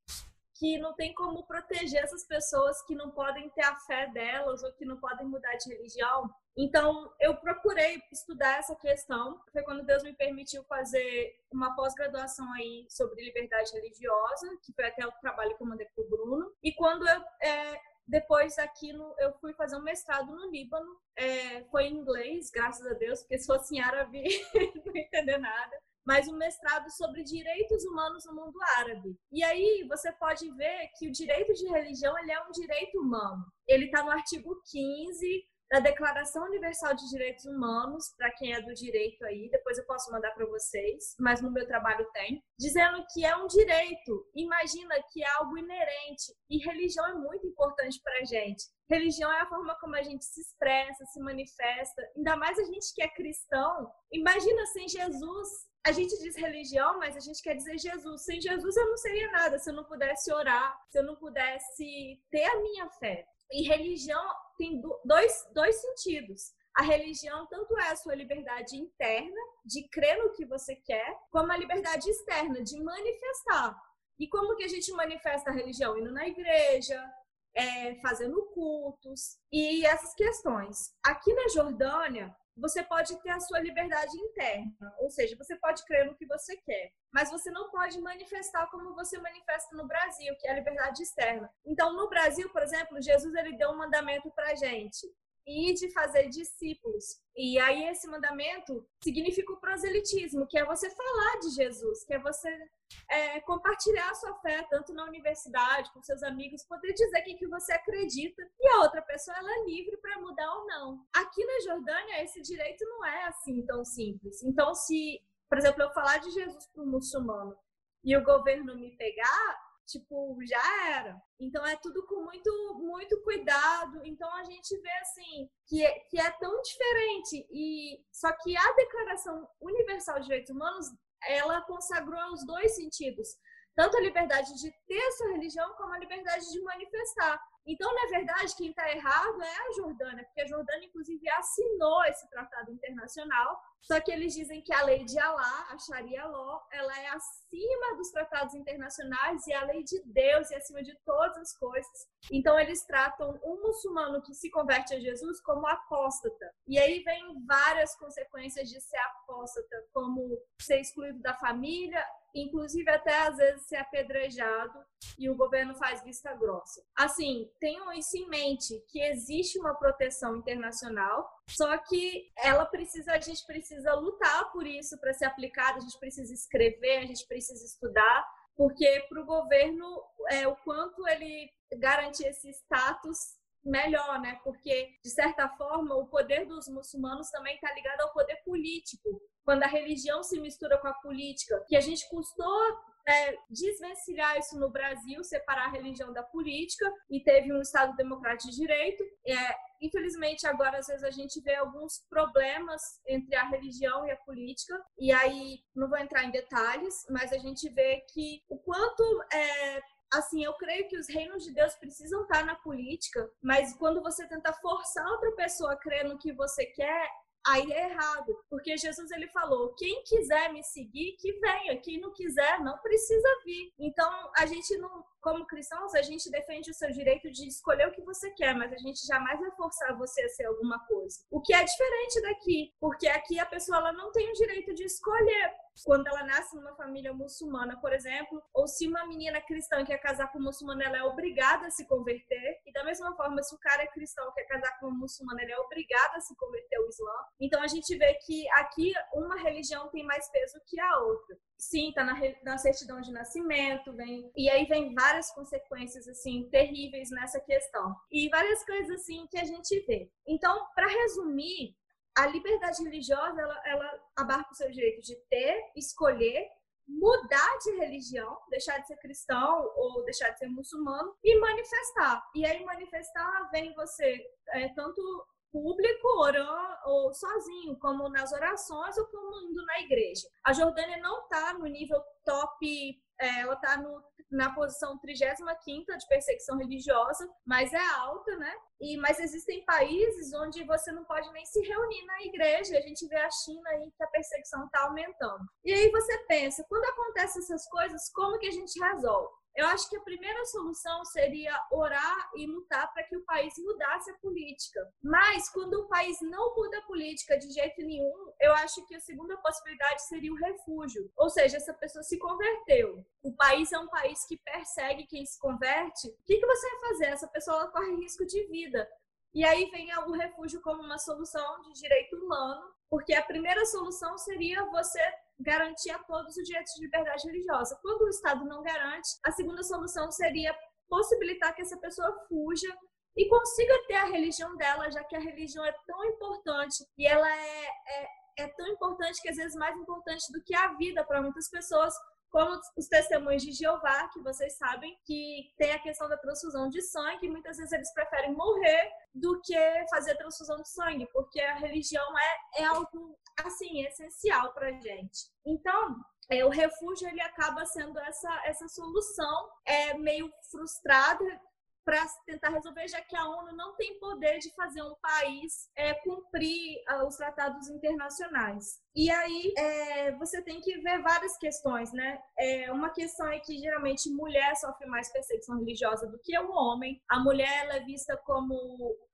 D: que não tem como proteger essas pessoas que não podem ter a fé delas ou que não podem mudar de religião? Então, eu procurei estudar essa questão. Foi quando Deus me permitiu fazer uma pós-graduação aí sobre liberdade religiosa, que foi até o trabalho que eu mandei para o Bruno. E quando eu é, depois, aqui no, eu fui fazer um mestrado no Líbano. É, foi em inglês, graças a Deus, porque se fosse em árabe, não ia entender nada. Mas um mestrado sobre direitos humanos no mundo árabe. E aí você pode ver que o direito de religião ele é um direito humano. Ele está no artigo 15 da Declaração Universal de Direitos Humanos, para quem é do direito aí, depois eu posso mandar para vocês, mas no meu trabalho tem, dizendo que é um direito. Imagina que é algo inerente e religião é muito importante para a gente. Religião é a forma como a gente se expressa, se manifesta. Ainda mais a gente que é cristão. Imagina sem Jesus. A gente diz religião, mas a gente quer dizer Jesus. Sem Jesus eu não seria nada se eu não pudesse orar, se eu não pudesse ter a minha fé. E religião tem dois, dois sentidos. A religião tanto é a sua liberdade interna, de crer no que você quer, como a liberdade externa, de manifestar. E como que a gente manifesta a religião? Indo na igreja, é, fazendo cultos e essas questões. Aqui na Jordânia, você pode ter a sua liberdade interna, ou seja, você pode crer no que você quer, mas você não pode manifestar como você manifesta no Brasil, que é a liberdade externa. Então, no Brasil, por exemplo, Jesus ele deu um mandamento para gente e de fazer discípulos. E aí esse mandamento significa o proselitismo, que é você falar de Jesus, que é você é, compartilhar a sua fé, tanto na universidade, com seus amigos, poder dizer quem que você acredita. E a outra pessoa, ela é livre para mudar ou não. Aqui na Jordânia, esse direito não é assim tão simples. Então, se, por exemplo, eu falar de Jesus para um muçulmano e o governo me pegar, tipo, já era. Então é tudo com muito, muito cuidado. Então a gente vê assim que é, que é tão diferente. E só que a Declaração Universal de Direitos Humanos ela consagrou os dois sentidos, tanto a liberdade de ter sua religião como a liberdade de manifestar. Então, na verdade, quem está errado é a Jordânia, porque a Jordânia, inclusive, assinou esse tratado internacional, só que eles dizem que a lei de Alá, a Sharia Law, ela é acima dos tratados internacionais e a lei de Deus e acima de todas as coisas. Então, eles tratam um muçulmano que se converte a Jesus como apóstata. E aí vem várias consequências de ser apóstata, como ser excluído da família, inclusive até às vezes ser apedrejado e o governo faz vista grossa. Assim, tenham isso em mente que existe uma proteção internacional, só que ela precisa, a gente precisa lutar por isso para ser aplicada, a gente precisa escrever, a gente precisa estudar, porque para o governo é, o quanto ele garante esse status melhor, né? Porque, de certa forma, o poder dos muçulmanos também está ligado ao poder político. Quando a religião se mistura com a política, que a gente custou é, desvencilhar isso no Brasil, separar a religião da política, e teve um Estado democrático de direito. É, infelizmente, agora, às vezes, a gente vê alguns problemas entre a religião e a política, e aí não vou entrar em detalhes, mas a gente vê que o quanto é, assim, eu creio que os reinos de Deus precisam estar na política, mas quando você tenta forçar outra pessoa a crer no que você quer, aí é errado, porque Jesus ele falou: quem quiser me seguir, que venha, quem não quiser, não precisa vir. Então, a gente não, como cristãos, a gente defende o seu direito de escolher o que você quer, mas a gente jamais vai forçar você a ser alguma coisa. O que é diferente daqui, porque aqui a pessoa ela não tem o direito de escolher quando ela nasce numa família muçulmana, por exemplo, ou se uma menina cristã quer casar com um muçulmano, ela é obrigada a se converter. E da mesma forma, se o cara é cristão quer casar com uma muçulmana, ele é obrigado a se converter ao Islã. Então a gente vê que aqui uma religião tem mais peso que a outra. Sim, tá na, na certidão de nascimento, vem e aí vem várias consequências assim terríveis nessa questão e várias coisas assim que a gente vê. Então, para resumir, a liberdade religiosa ela, ela abarca o seu direito de ter, escolher, mudar de religião, deixar de ser cristão ou deixar de ser muçulmano e manifestar. E aí manifestar vem você é, tanto público orando ou sozinho, como nas orações ou como indo na igreja. A Jordânia não está no nível top, é, ela está na posição 35 de perseguição religiosa, mas é alta, né? E, mas existem países onde você não pode nem se reunir na igreja. A gente vê a China aí que a perseguição está aumentando. E aí você pensa, quando acontecem essas coisas, como que a gente resolve? Eu acho que a primeira solução seria orar e lutar para que o país mudasse a política. Mas quando o país não muda a política de jeito nenhum, eu acho que a segunda possibilidade seria o refúgio. Ou seja, essa pessoa se converteu. O país é um país que persegue quem se converte. O que, que você vai fazer? Essa pessoa corre risco de vida. E aí vem o refúgio como uma solução de direito humano, porque a primeira solução seria você garantir a todos os direitos de liberdade religiosa. Quando o Estado não garante, a segunda solução seria possibilitar que essa pessoa fuja e consiga ter a religião dela, já que a religião é tão importante e ela é, é, é tão importante que às vezes mais importante do que a vida para muitas pessoas, como os testemunhos de Jeová, que vocês sabem que tem a questão da transfusão de sangue, muitas vezes eles preferem morrer do que fazer transfusão de sangue, porque a religião é, é algo assim essencial para gente. Então, é, o refúgio ele acaba sendo essa essa solução é meio frustrada para tentar resolver, já que a ONU não tem poder de fazer um país é, cumprir uh, os tratados internacionais. E aí é, você tem que ver várias questões, né? É, uma questão é que geralmente mulher sofre mais perseguição religiosa do que o homem. A mulher ela é vista como,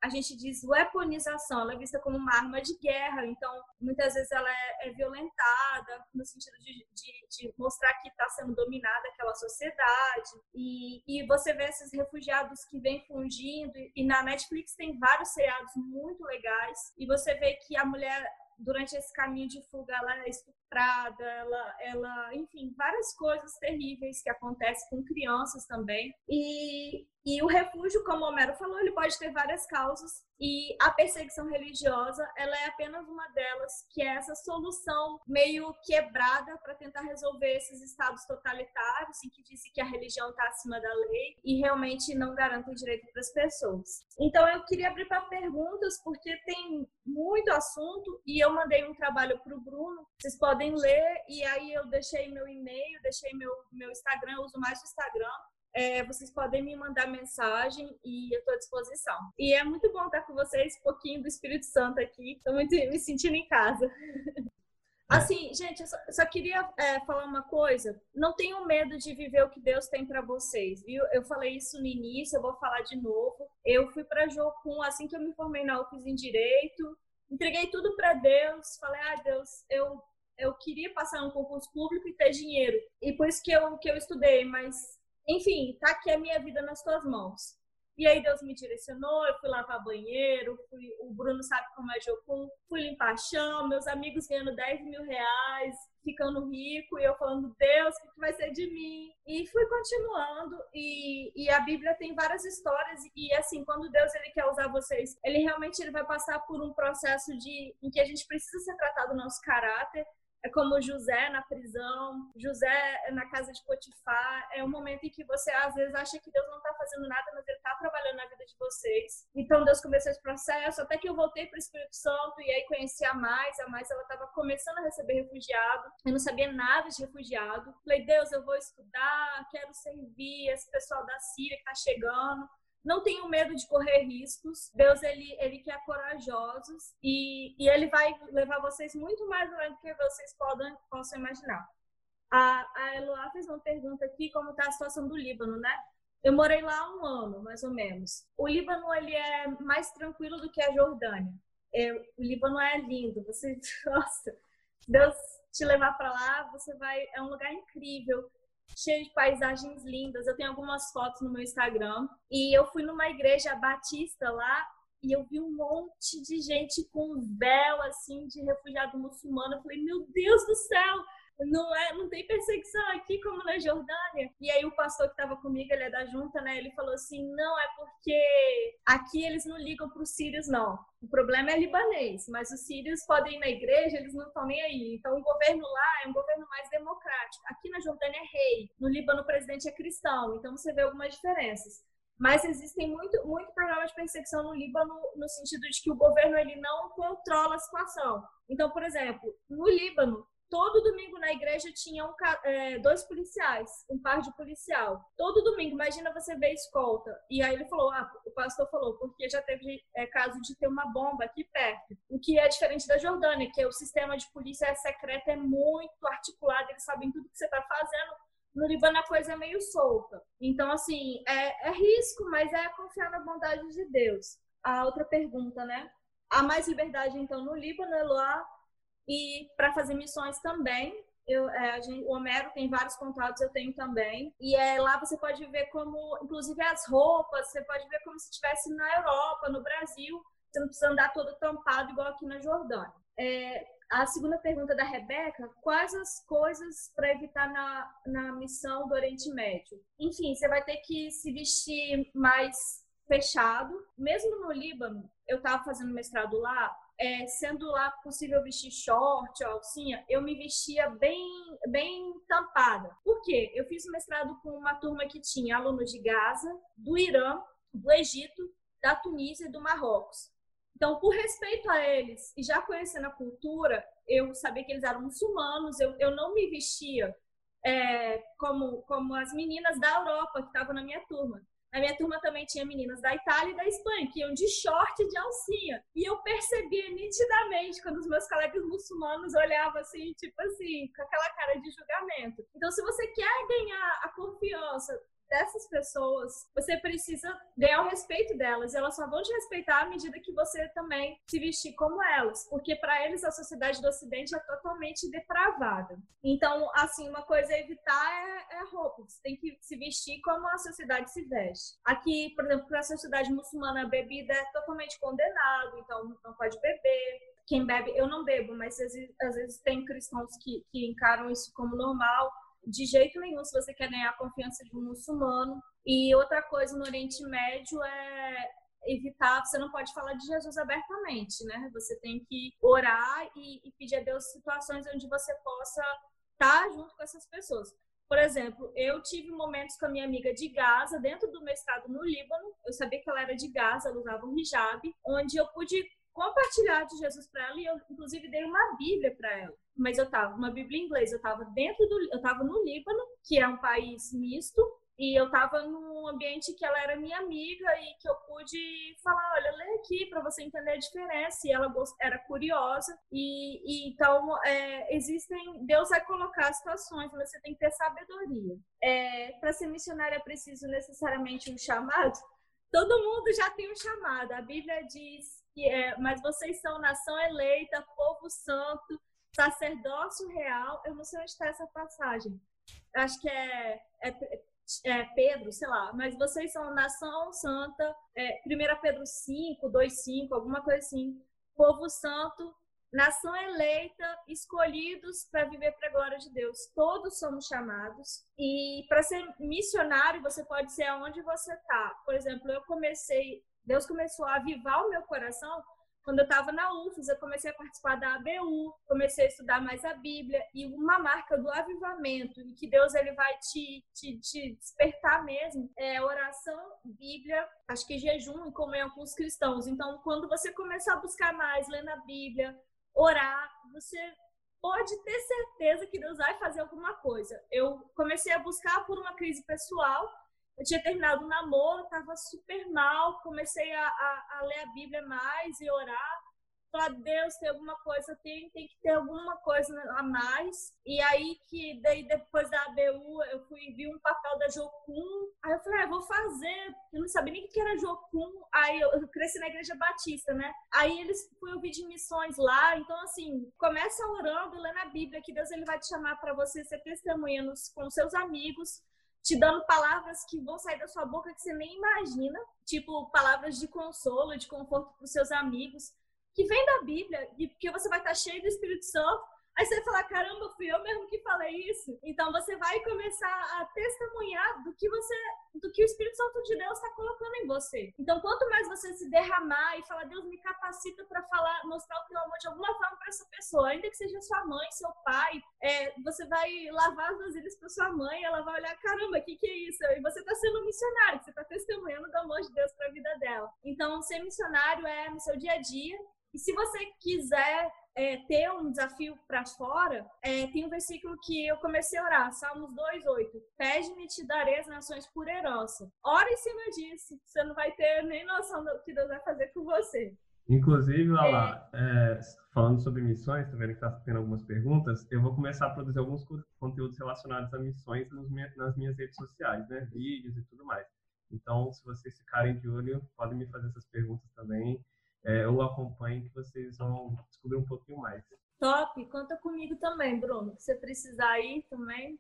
D: a gente diz, weaponização, ela é vista como uma arma de guerra. Então, muitas vezes ela é, é violentada no sentido de, de, de mostrar que está sendo dominada aquela sociedade. E, e você vê esses refugiados que vêm fungindo. E na Netflix tem vários seriados muito legais. E você vê que a mulher durante esse caminho de fuga ela é estuprada, ela, ela, enfim, várias coisas terríveis que acontecem com crianças também. E, e o refúgio, como o Homero falou, ele pode ter várias causas e a perseguição religiosa, ela é apenas uma delas, que é essa solução meio quebrada para tentar resolver esses estados totalitários em que dizem que a religião está acima da lei e realmente não garantem direito para as pessoas. Então eu queria abrir para perguntas porque tem muito assunto e eu mandei um trabalho para o Bruno. Vocês podem ler e aí eu deixei meu e-mail, deixei meu meu Instagram, eu uso mais o Instagram é, vocês podem me mandar mensagem e eu estou à disposição. E é muito bom estar com vocês, um pouquinho do Espírito Santo aqui. Estou muito me sentindo em casa. Assim, gente, eu só, só queria é, falar uma coisa. Não tenham medo de viver o que Deus tem para vocês, viu? Eu falei isso no início, eu vou falar de novo. Eu fui para Jocum assim que eu me formei na UFES em Direito. Entreguei tudo para Deus. Falei, ah, Deus, eu, eu queria passar um concurso público e ter dinheiro. E por isso que eu, que eu estudei, mas enfim, tá aqui a minha vida nas tuas mãos. E aí Deus me direcionou, eu fui lavar banheiro, fui, o Bruno sabe como é Jocum, fui limpar chão, meus amigos ganhando 10 mil reais, ficando rico, e eu falando, Deus, o que vai ser de mim? E fui continuando, e, e a Bíblia tem várias histórias, e assim, quando Deus ele quer usar vocês, ele realmente ele vai passar por um processo de, em que a gente precisa ser tratado o nosso caráter, é como José na prisão, José na casa de Potifar. É um momento em que você às vezes acha que Deus não está fazendo nada, mas Ele está trabalhando na vida de vocês. Então Deus começou esse processo, até que eu voltei para o Espírito Santo e aí conheci a Mais. A Mais ela estava começando a receber refugiado. Eu não sabia nada de refugiado. Falei, Deus, eu vou estudar, quero servir esse pessoal da Síria que está chegando não tenham medo de correr riscos. Deus ele ele quer corajosos e, e ele vai levar vocês muito mais longe do que vocês podem possam imaginar. A, a Eloá fez uma pergunta aqui como está a situação do Líbano, né? Eu morei lá um ano, mais ou menos. O Líbano ele é mais tranquilo do que a Jordânia. É, o Líbano é lindo. Você, nossa, Deus te levar para lá, você vai, é um lugar incrível cheio de paisagens lindas. Eu tenho algumas fotos no meu Instagram. E eu fui numa igreja batista lá e eu vi um monte de gente com véu, assim, de refugiado muçulmano. Eu falei, meu Deus do céu! Não é, não tem perseguição aqui como na Jordânia. E aí o pastor que estava comigo, ele é da junta, né? Ele falou assim: "Não, é porque aqui eles não ligam para os sírios não. O problema é libanês, mas os sírios podem ir na igreja, eles não estão nem aí. Então o governo lá é um governo mais democrático. Aqui na Jordânia é rei, no Líbano o presidente é cristão. Então você vê algumas diferenças. Mas existem muito, muito problemas de perseguição no Líbano no sentido de que o governo ele não controla a situação. Então, por exemplo, no Líbano, todo domingo na igreja tinha um, é, dois policiais, um par de policial. Todo domingo, imagina você ver escolta. E aí ele falou, ah, o pastor falou, porque já teve é, caso de ter uma bomba aqui perto. O que é diferente da Jordânia, que o sistema de polícia secreta é muito articulado, eles sabem tudo que você está fazendo. No Líbano a coisa é meio solta. Então, assim, é, é risco, mas é confiar na bondade de Deus. A outra pergunta, né? Há mais liberdade, então, no Líbano, Eloá? E para fazer missões também, eu, é, gente, o Homero tem vários contatos, eu tenho também. E é, lá você pode ver como, inclusive as roupas, você pode ver como se estivesse na Europa, no Brasil. Você não precisa andar todo tampado igual aqui na Jordânia. É, a segunda pergunta da Rebeca: quais as coisas para evitar na, na missão do Oriente Médio? Enfim, você vai ter que se vestir mais fechado. Mesmo no Líbano, eu estava fazendo mestrado lá, é, sendo lá possível vestir short ou alcinha, eu me vestia bem, bem tampada. Por quê? Eu fiz mestrado com uma turma que tinha alunos de Gaza, do Irã, do Egito, da Tunísia e do Marrocos. Então, por respeito a eles e já conhecendo a cultura, eu sabia que eles eram muçulmanos, eu, eu não me vestia é, como, como as meninas da Europa que estavam na minha turma. Na minha turma também tinha meninas da Itália e da Espanha, que iam de short e de alcinha. E eu percebia nitidamente quando os meus colegas muçulmanos olhavam assim, tipo assim, com aquela cara de julgamento. Então, se você quer ganhar a confiança dessas pessoas, você precisa ganhar o respeito delas. E elas só vão te respeitar à medida que você também se vestir como elas. Porque para eles a sociedade do Ocidente é totalmente depravada. Então, assim, uma coisa a evitar é, é roupa. Você tem que se vestir como a sociedade se veste. Aqui, por exemplo, para a sociedade muçulmana, a bebida é totalmente condenado. Então, não pode beber quem bebe, eu não bebo, mas às vezes, às vezes tem cristãos que, que encaram isso como normal de jeito nenhum se você quer ganhar a confiança de um muçulmano. E outra coisa no Oriente Médio é evitar, você não pode falar de Jesus abertamente, né? Você tem que orar e, e pedir a Deus situações onde você possa estar junto com essas pessoas. Por exemplo, eu tive momentos com a minha amiga de Gaza, dentro do meu estado no Líbano. Eu sabia que ela era de Gaza, ela usava um hijab, onde eu pude compartilhar de Jesus para ela e eu inclusive dei uma Bíblia para ela. Mas eu tava uma Bíblia em inglês, eu tava dentro do eu tava no Líbano, que é um país misto, e eu tava num ambiente que ela era minha amiga e que eu pude falar, olha, lê aqui para você entender a diferença. E ela era curiosa e, e então é, existem, Deus vai colocar situações, você tem que ter sabedoria. É, para ser missionária é preciso necessariamente um chamado. Todo mundo já tem um chamado. A Bíblia diz é, mas vocês são nação eleita, povo santo, sacerdócio real. Eu não sei onde está essa passagem. Acho que é, é é, Pedro, sei lá, mas vocês são nação santa, é, 1 Pedro 5, 2, 5, alguma coisa assim, povo santo, nação eleita, escolhidos para viver para a glória de Deus. Todos somos chamados. E para ser missionário, você pode ser aonde você está. Por exemplo, eu comecei, Deus começou a avivar o meu coração quando eu estava na UFES, eu comecei a participar da ABU, comecei a estudar mais a Bíblia e uma marca do avivamento e que Deus ele vai te, te, te despertar mesmo é oração, Bíblia, acho que jejum e comunhão com os cristãos. Então, quando você começar a buscar mais, lendo a Bíblia, orar, você pode ter certeza que Deus vai fazer alguma coisa. Eu comecei a buscar por uma crise pessoal eu tinha terminado o namoro, estava super mal, comecei a, a, a, ler a Bíblia mais e orar. Falar, Deus, tem alguma coisa, tem, tem que ter alguma coisa a mais. E aí que daí depois da ABU eu fui vi um papel da Jocum. Aí eu falei, ah, vou fazer. Eu não sabia nem o que era Jocum. Aí eu, eu cresci na igreja batista, né? Aí eles fui ouvir de missões lá. Então, assim, começa orando, lendo a Bíblia, que Deus ele vai te chamar para você ser testemunha nos, com seus amigos te dando palavras que vão sair da sua boca que você nem imagina, tipo palavras de consolo, de conforto para os seus amigos, que vem da Bíblia, e porque você vai estar cheio do Espírito Santo Aí você vai falar, caramba, fui eu mesmo que falei isso. Então você vai começar a testemunhar do que você, do que o Espírito Santo de Deus está colocando em você. Então quanto mais você se derramar e falar, Deus me capacita para falar, mostrar o teu amor de alguma forma para essa pessoa, ainda que seja sua mãe, seu pai, é, você vai lavar as vasilhas para sua mãe, ela vai olhar, caramba, o que, que é isso? E você está sendo um missionário, você está testemunhando do amor de Deus para a vida dela. Então ser missionário é no seu dia a dia. E se você quiser é, ter um desafio para fora, é, tem um versículo que eu comecei a orar, Salmos 2,8. Pede-me te darei as nações por herança. Ora em cima disso, você não vai ter nem noção do que Deus vai fazer com você.
B: Inclusive, olha lá, é, falando sobre missões, tô vendo que está tendo algumas perguntas, eu vou começar a produzir alguns conteúdos relacionados a missões nas minhas redes sociais, né? Vídeos e tudo mais. Então, se vocês ficarem de olho, podem me fazer essas perguntas também é, ou acompanhe que vocês vão descobrir um pouquinho mais.
D: Top! Conta comigo também, Bruno. Se você precisar ir também,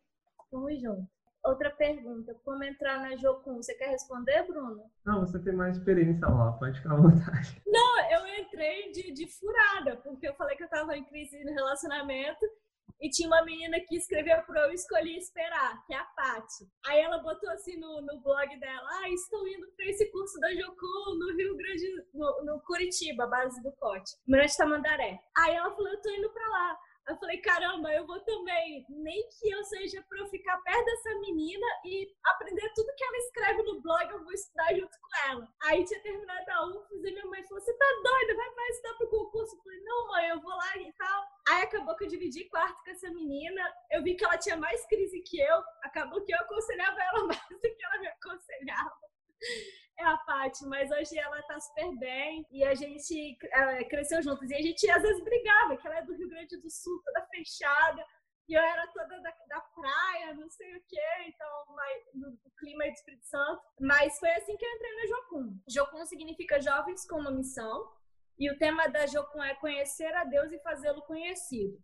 D: vamos junto. Outra pergunta, como entrar na Jocum? Você quer responder, Bruno?
B: Não, você tem mais experiência lá, pode ficar à vontade.
D: Não, eu entrei de, de furada, porque eu falei que eu estava em crise no relacionamento e tinha uma menina que escreveu pro Eu Escolhi Esperar, que é a Paty. Aí ela botou assim no, no blog dela, ah, estou indo para esse curso da Jocum no Rio Grande, no, no Curitiba, base do Cote, Mirante Tamandaré. Aí ela falou, eu tô indo para lá. Eu falei, caramba, eu vou também. Nem que eu seja para eu ficar perto dessa menina e aprender tudo que ela escreve no blog, eu vou estudar junto com ela. Aí tinha terminado a UFES e minha mãe falou: Você tá doida? Vai mais estudar pro concurso? Eu falei: Não, mãe, eu vou lá e tal. Aí acabou que eu dividi quarto com essa menina. Eu vi que ela tinha mais crise que eu. Acabou que eu aconselhava ela mais do que ela me aconselhava é a Paty, mas hoje ela tá super bem e a gente é, cresceu juntos. E a gente às vezes brigava, que ela é do Rio Grande do Sul, toda fechada, e eu era toda da, da praia, não sei o quê, então, no, no clima de Espírito Santo. Mas foi assim que eu entrei na Jocum. Jocum significa Jovens com uma Missão, e o tema da Jocum é conhecer a Deus e fazê-lo conhecido.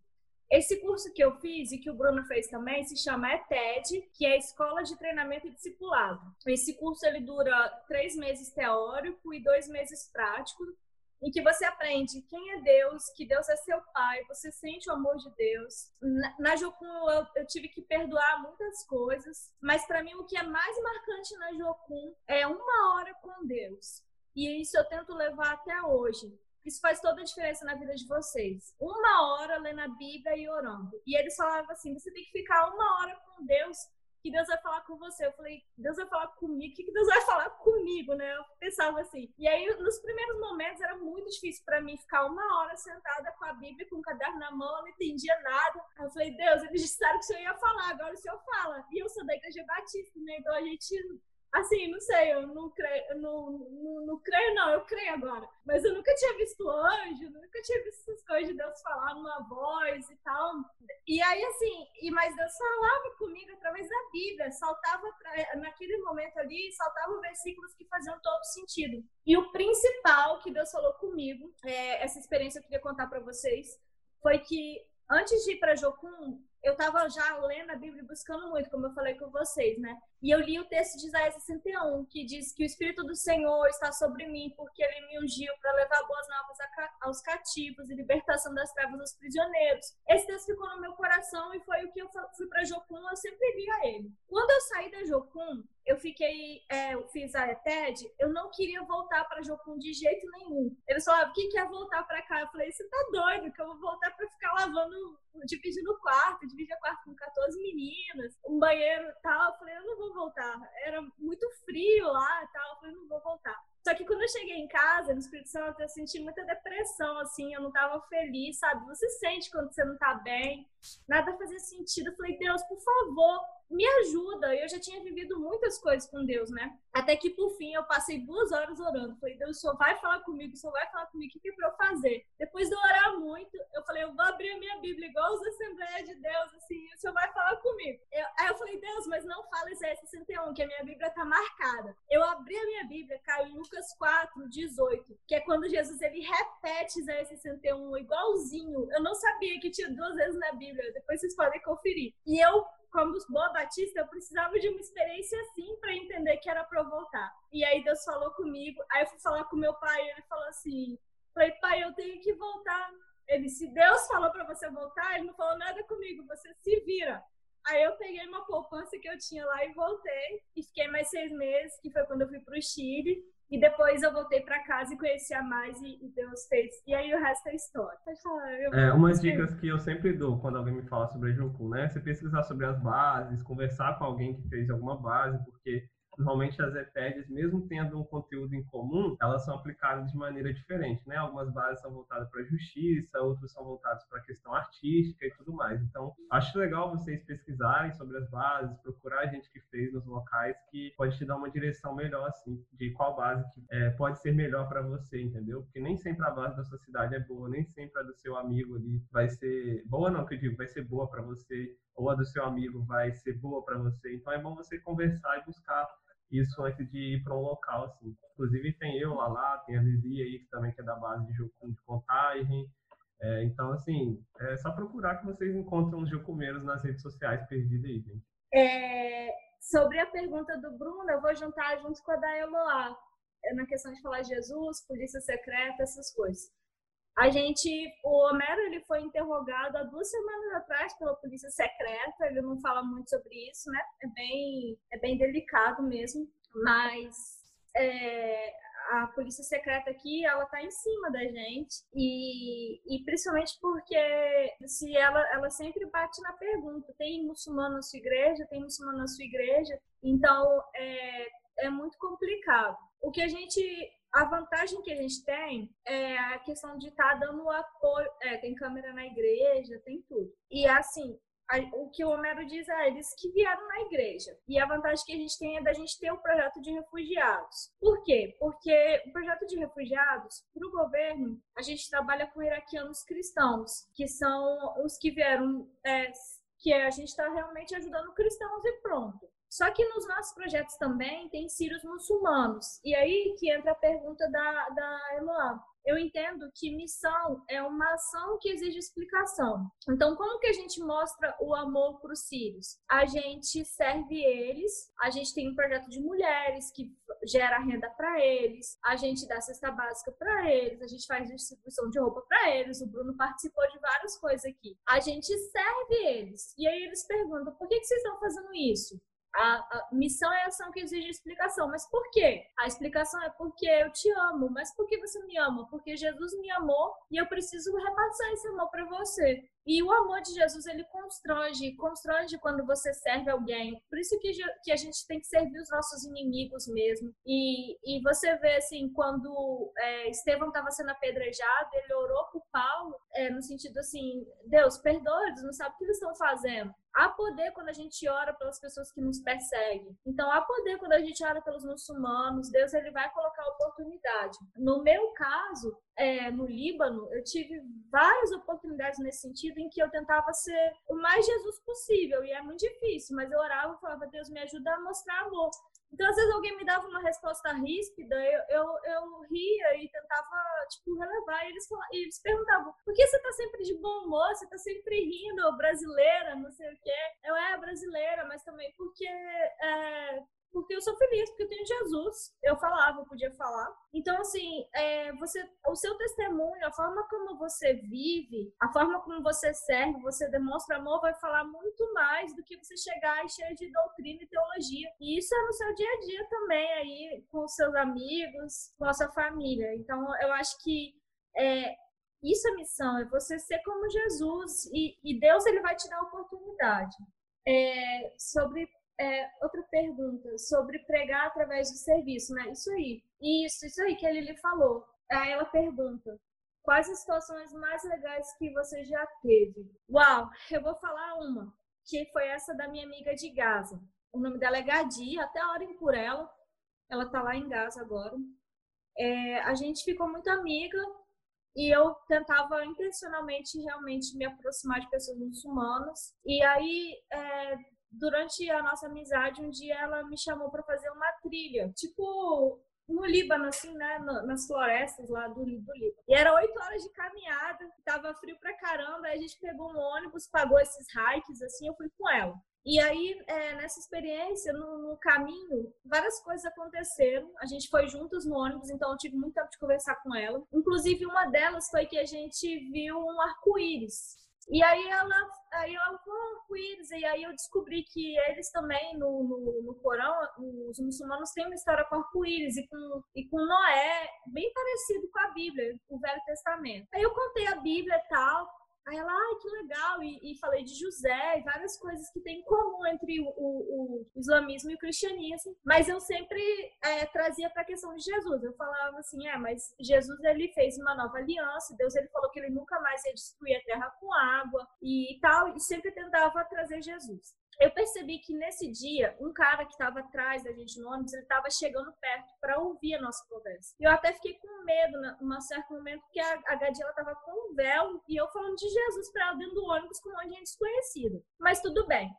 D: Esse curso que eu fiz e que o Bruno fez também se chama ETED, que é Escola de Treinamento e Discipulado. Esse curso ele dura três meses teórico e dois meses prático, em que você aprende quem é Deus, que Deus é seu pai, você sente o amor de Deus. Na, na Jocum eu, eu, tive que perdoar muitas coisas, mas para mim o que é mais marcante na Jocum é uma hora com Deus. E isso eu tento levar até hoje. Isso faz toda a diferença na vida de vocês. Uma hora lendo a Bíblia e orando. E eles falavam assim: você tem que ficar uma hora com Deus, que Deus vai falar com você. Eu falei: Deus vai falar comigo? O que Deus vai falar comigo, né? Eu pensava assim. E aí, nos primeiros momentos, era muito difícil para mim ficar uma hora sentada com a Bíblia, com o caderno na mão, eu não entendia nada. Eu falei: Deus, eles disseram que o Senhor ia falar, agora o Senhor fala. E eu sou da Igreja Batista, né? Então a gente Assim, não sei, eu não creio, não, não, não, creio, não, eu creio agora. Mas eu nunca tinha visto anjo, nunca tinha visto essas coisas de Deus falar numa voz e tal. E aí, assim, e, mas Deus falava comigo através da Bíblia, saltava, pra, naquele momento ali, saltavam versículos que faziam todo sentido. E o principal que Deus falou comigo, é, essa experiência eu queria contar para vocês, foi que antes de ir para Jocum, eu estava já lendo a Bíblia, buscando muito, como eu falei com vocês, né? E eu li o texto de Isaías 61, que diz que o Espírito do Senhor está sobre mim, porque ele me ungiu para levar boas novas aos cativos e libertação das trevas aos prisioneiros. Esse texto ficou no meu coração e foi o que eu fui para Jocum, eu sempre lia ele. Quando eu saí da Jocum, eu fiquei, é, eu fiz a ETED, eu não queria voltar para Jocum de jeito nenhum. Eles falavam, quem quer voltar para cá? Eu falei, você tá doido, que eu vou voltar para ficar lavando, dividindo o quarto, dividir o quarto com 14 meninas, um banheiro e tal. Eu falei, eu não vou voltar. Era muito frio lá e tal. Eu falei, não vou voltar. Só que quando eu cheguei em casa, no Espírito Santo, eu senti muita depressão, assim, eu não tava feliz, sabe? Você sente quando você não tá bem, nada fazia sentido. Eu falei, Deus, por favor, me ajuda. Eu já tinha vivido muitas coisas com Deus, né? Até que por fim eu passei duas horas orando. Falei, Deus, só vai falar comigo, só vai falar comigo, o que é pra eu fazer? Depois de orar muito, eu falei, eu vou abrir a minha Bíblia igual os Assembleias de Deus, assim, o senhor vai falar comigo. Eu, aí eu falei, Deus, mas não fala Isaías 61, que a minha Bíblia tá marcada. Eu abri a minha Bíblia, caiu em Lucas 4, 18, que é quando Jesus ele repete Isaías 61 igualzinho. Eu não sabia que tinha duas vezes na Bíblia, depois vocês podem conferir. E eu como boa batista, eu precisava de uma experiência assim para entender que era para eu voltar. E aí Deus falou comigo, aí eu fui falar com meu pai, ele falou assim: "Falei, pai, eu tenho que voltar". Ele, se Deus falou para você voltar, ele não falou nada comigo, você se vira. Aí eu peguei uma poupança que eu tinha lá e voltei. E fiquei mais seis meses, que foi quando eu fui para o Chile. E depois eu voltei para casa e conheci a mais e, Deus fez. E aí o resto é história. Falar.
B: é, umas dicas que eu sempre dou quando alguém me fala sobre a Junku, né? Você pesquisar sobre as bases, conversar com alguém que fez alguma base, porque Normalmente as ETEDs, mesmo tendo um conteúdo em comum, elas são aplicadas de maneira diferente, né? Algumas bases são voltadas para a justiça, outras são voltadas para a questão artística e tudo mais. Então, acho legal vocês pesquisarem sobre as bases, procurar gente que fez nos locais que pode te dar uma direção melhor, assim, de qual base que é, pode ser melhor para você, entendeu? Porque nem sempre a base da sua cidade é boa, nem sempre a do seu amigo ali vai ser boa, não, que eu digo, vai ser boa para você ou a do seu amigo vai ser boa para você. Então é bom você conversar e buscar isso antes de ir para um local, assim. Inclusive tem eu lá, lá tem a Lili aí, que também é da base de jogo de contagem. É, então, assim, é só procurar que vocês encontram os jocumeiros nas redes sociais perdidos aí, gente.
D: É, sobre a pergunta do Bruno, eu vou juntar junto com a da Eloá, é, na questão de falar Jesus, polícia secreta, essas coisas. A gente, o Homero, ele foi interrogado há duas semanas atrás pela polícia secreta. Ele não fala muito sobre isso, né? É bem, é bem delicado mesmo. Mas é, a polícia secreta aqui, ela tá em cima da gente. E, e principalmente porque se ela, ela sempre bate na pergunta: tem muçulmano na sua igreja? Tem muçulmano na sua igreja? Então, é, é muito complicado. O que a gente a vantagem que a gente tem é a questão de estar tá dando apoio. É, tem câmera na igreja, tem tudo. E assim, o que o Homero diz é eles que vieram na igreja. E a vantagem que a gente tem é da gente ter o projeto de refugiados. Por quê? Porque o projeto de refugiados, para o governo, a gente trabalha com iraquianos cristãos, que são os que vieram. É, que a gente está realmente ajudando cristãos e pronto. Só que nos nossos projetos também tem sírios muçulmanos. E aí que entra a pergunta da, da Eloá. Eu entendo que missão é uma ação que exige explicação. Então, como que a gente mostra o amor para os sírios? A gente serve eles, a gente tem um projeto de mulheres que gera renda para eles, a gente dá cesta básica para eles, a gente faz distribuição de roupa para eles. O Bruno participou de várias coisas aqui. A gente serve eles. E aí eles perguntam: por que, que vocês estão fazendo isso? A, a, missão é ação que exige explicação. Mas por quê? A explicação é porque eu te amo. Mas por que você me ama? Porque Jesus me amou e eu preciso repassar esse amor para você. E o amor de Jesus, ele constrange, constrange quando você serve alguém. Por isso que, que a gente tem que servir os nossos inimigos mesmo. E, e você vê, assim, quando é, Estevão estava sendo apedrejado, ele orou por Paulo, é, no sentido assim, Deus, perdoa, eles não sabem o que eles estão fazendo. Há poder quando a gente ora pelas pessoas que nos perseguem. Então, há poder quando a gente ora pelos muçulmanos. Deus, ele vai colocar oportunidade. No meu caso, é, no Líbano, eu tive várias oportunidades nesse sentido em que eu tentava ser o mais Jesus possível, e é muito difícil, mas eu orava e falava, Deus, me ajuda a mostrar amor. Então, às vezes, alguém me dava uma resposta ríspida, eu, eu, eu ria e tentava, tipo, relevar. E eles, falavam, e eles perguntavam, por que você tá sempre de bom humor? Você tá sempre rindo, brasileira, não sei o quê. Eu, é, brasileira, mas também porque é, porque eu sou feliz, porque eu tenho Jesus. Eu falava, eu podia falar. Então, assim, é, você, o seu testemunho, a forma como você vive, a forma como você serve, você demonstra amor, vai falar muito mais do que você chegar cheio de doutrina e teologia. E isso é no seu dia a dia também, aí, com seus amigos, com a sua família. Então, eu acho que é, isso é missão, é você ser como Jesus e, e Deus ele vai te dar oportunidade. É, sobre é, outra pergunta sobre pregar através do serviço, né? Isso aí. Isso, isso aí que a Lili falou. Aí ela pergunta: quais as situações mais legais que você já teve? Uau, eu vou falar uma, que foi essa da minha amiga de Gaza. O nome dela é Gadi, até orem por ela. Ela tá lá em Gaza agora. É, a gente ficou muito amiga e eu tentava intencionalmente realmente me aproximar de pessoas muçulmanas. E aí, é, durante a nossa amizade, um dia ela me chamou para fazer uma trilha, tipo no Líbano, assim, né? nas florestas lá do, do Líbano. E era oito horas de caminhada, tava frio pra caramba, aí a gente pegou um ônibus, pagou esses hikes, assim, eu fui com ela. E aí, é, nessa experiência, no, no, caminho, várias coisas aconteceram. A gente foi juntos no ônibus, então eu tive muito tempo de conversar com ela. Inclusive, uma delas foi que a gente viu um arco-íris. E aí ela, aí ela falou arco-íris, e aí eu descobri que eles também, no, no, no Corão, os muçulmanos têm uma história com arco-íris e com, e com Noé, bem parecido com a Bíblia, o Velho Testamento. Aí eu contei a Bíblia e tal, Aí ela, ai, que legal, e, e, falei de José e várias coisas que tem em comum entre o, o, o islamismo e o cristianismo, mas eu sempre é, trazia para a questão de Jesus. Eu falava assim, é, mas Jesus ele fez uma nova aliança, Deus ele falou que ele nunca mais ia destruir a terra com água e tal, e sempre tentava trazer Jesus eu percebi que nesse dia, um cara que estava atrás da gente no ônibus, ele estava chegando perto para ouvir a nossa conversa. E eu até fiquei com medo, num certo momento, que a, a Gadia estava com um véu e eu falando de Jesus para ela dentro do ônibus com um monte de gente desconhecida. Mas tudo bem.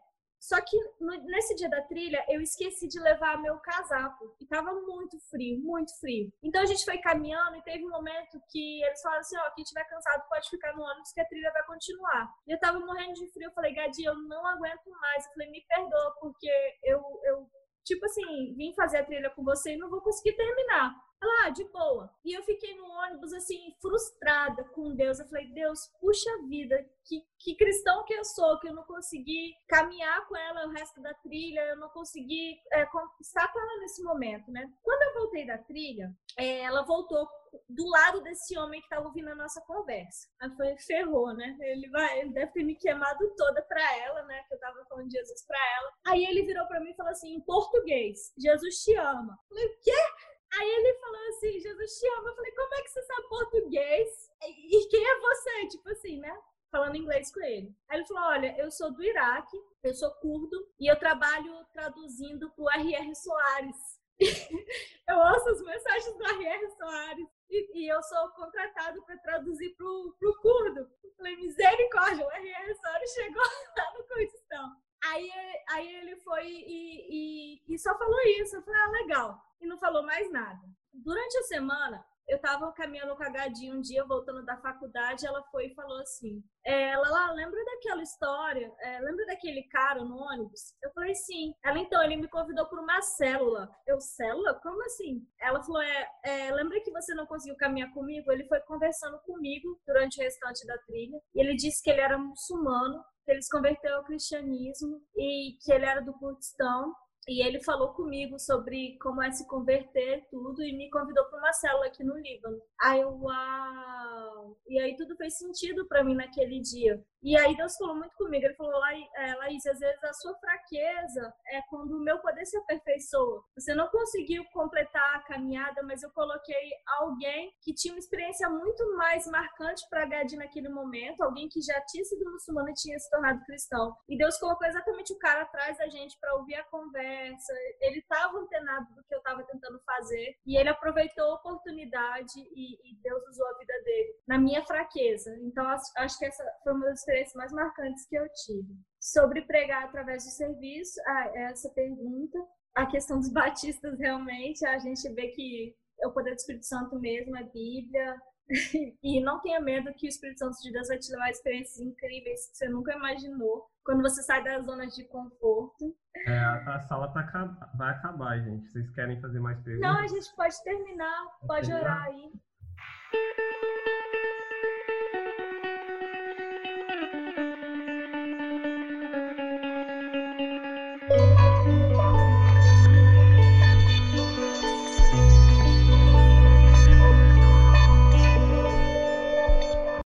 D: Só que no, nesse dia da trilha, eu esqueci de levar meu casaco. E tava muito frio, muito frio. Então a gente foi caminhando e teve um momento que eles falaram assim: ó, quem tiver cansado pode ficar no ônibus que a trilha vai continuar. E eu tava morrendo de frio. Eu falei, Gadi, eu não aguento mais. Eu falei, me perdoa, porque eu, eu tipo assim, vim fazer a trilha com você e não vou conseguir terminar. Ela, ah, de boa. E eu fiquei no ônibus, assim, frustrada com Deus. Eu falei, Deus, puxa vida, que, que cristão que eu sou, que eu não consegui caminhar com ela o resto da trilha, eu não consegui é, estar com ela nesse momento, né? Quando eu voltei da trilha, é, ela voltou do lado desse homem que estava ouvindo a nossa conversa. Aí foi, ferrou, né? Ele, vai, ele deve ter me queimado toda pra ela, né? Que eu tava falando de Jesus pra ela. Aí ele virou pra mim e falou assim, em português, Jesus te ama. Eu falei, o quê? Aí ele falou assim, Jesus te ama. Eu falei, como é que você sabe português? E quem é você? Tipo assim, né? Falando inglês com ele. Aí ele falou, olha, eu sou do Iraque, eu sou curdo e eu trabalho traduzindo pro R.R. Soares. eu ouço as mensagens do R.R. Soares e, e, eu sou contratado para traduzir pro, pro curdo. Eu falei, misericórdia, o R.R. Soares chegou lá no Kurdistão. Aí, aí ele foi e, e, e só falou isso. Eu falei, ah, legal e não falou mais nada. Durante a semana, eu estava caminhando com a um dia, voltando da faculdade, ela foi e falou assim: é, ela lá, lembra daquela história? É, lembra daquele cara no ônibus? Eu falei, sim. Ela, então, ele me convidou para uma célula. Eu, célula? Como assim? Ela falou: é, é, lembra que você não conseguiu caminhar comigo? Ele foi conversando comigo durante o restante da trilha. E ele disse que ele era muçulmano, que ele se converteu ao cristianismo e que ele era do Kurdistão e ele falou comigo sobre como é se converter tudo e me convidou para uma célula aqui no Líbano. Aí eu, uau! E aí tudo fez sentido para mim naquele dia. E aí Deus falou muito comigo. Ele falou, é, Laís, às vezes a sua fraqueza é quando o meu poder se aperfeiçoa. Você não conseguiu completar a caminhada, mas eu coloquei alguém que tinha uma experiência muito mais marcante para Gadi naquele momento, alguém que já tinha sido muçulmano e tinha se tornado cristão. E Deus colocou exatamente o cara atrás da gente para ouvir a conversa. Ele estava antenado do que eu estava tentando fazer e ele aproveitou a oportunidade e, e Deus usou a vida dele na minha fraqueza. Então acho que essa foi uma das experiências mais marcantes que eu tive. Sobre pregar através do serviço, ah, essa pergunta. a questão dos batistas realmente, a gente vê que é o poder do Espírito Santo mesmo, é Bíblia. e não tenha medo que o Espírito Santo de Deus vai te levar a experiências incríveis que você nunca imaginou. Quando você sai da zona de conforto.
B: É, a, sala tá, vai acabar, gente. Vocês querem fazer mais perguntas?
D: Não, a gente pode terminar. Pode, pode orar aí.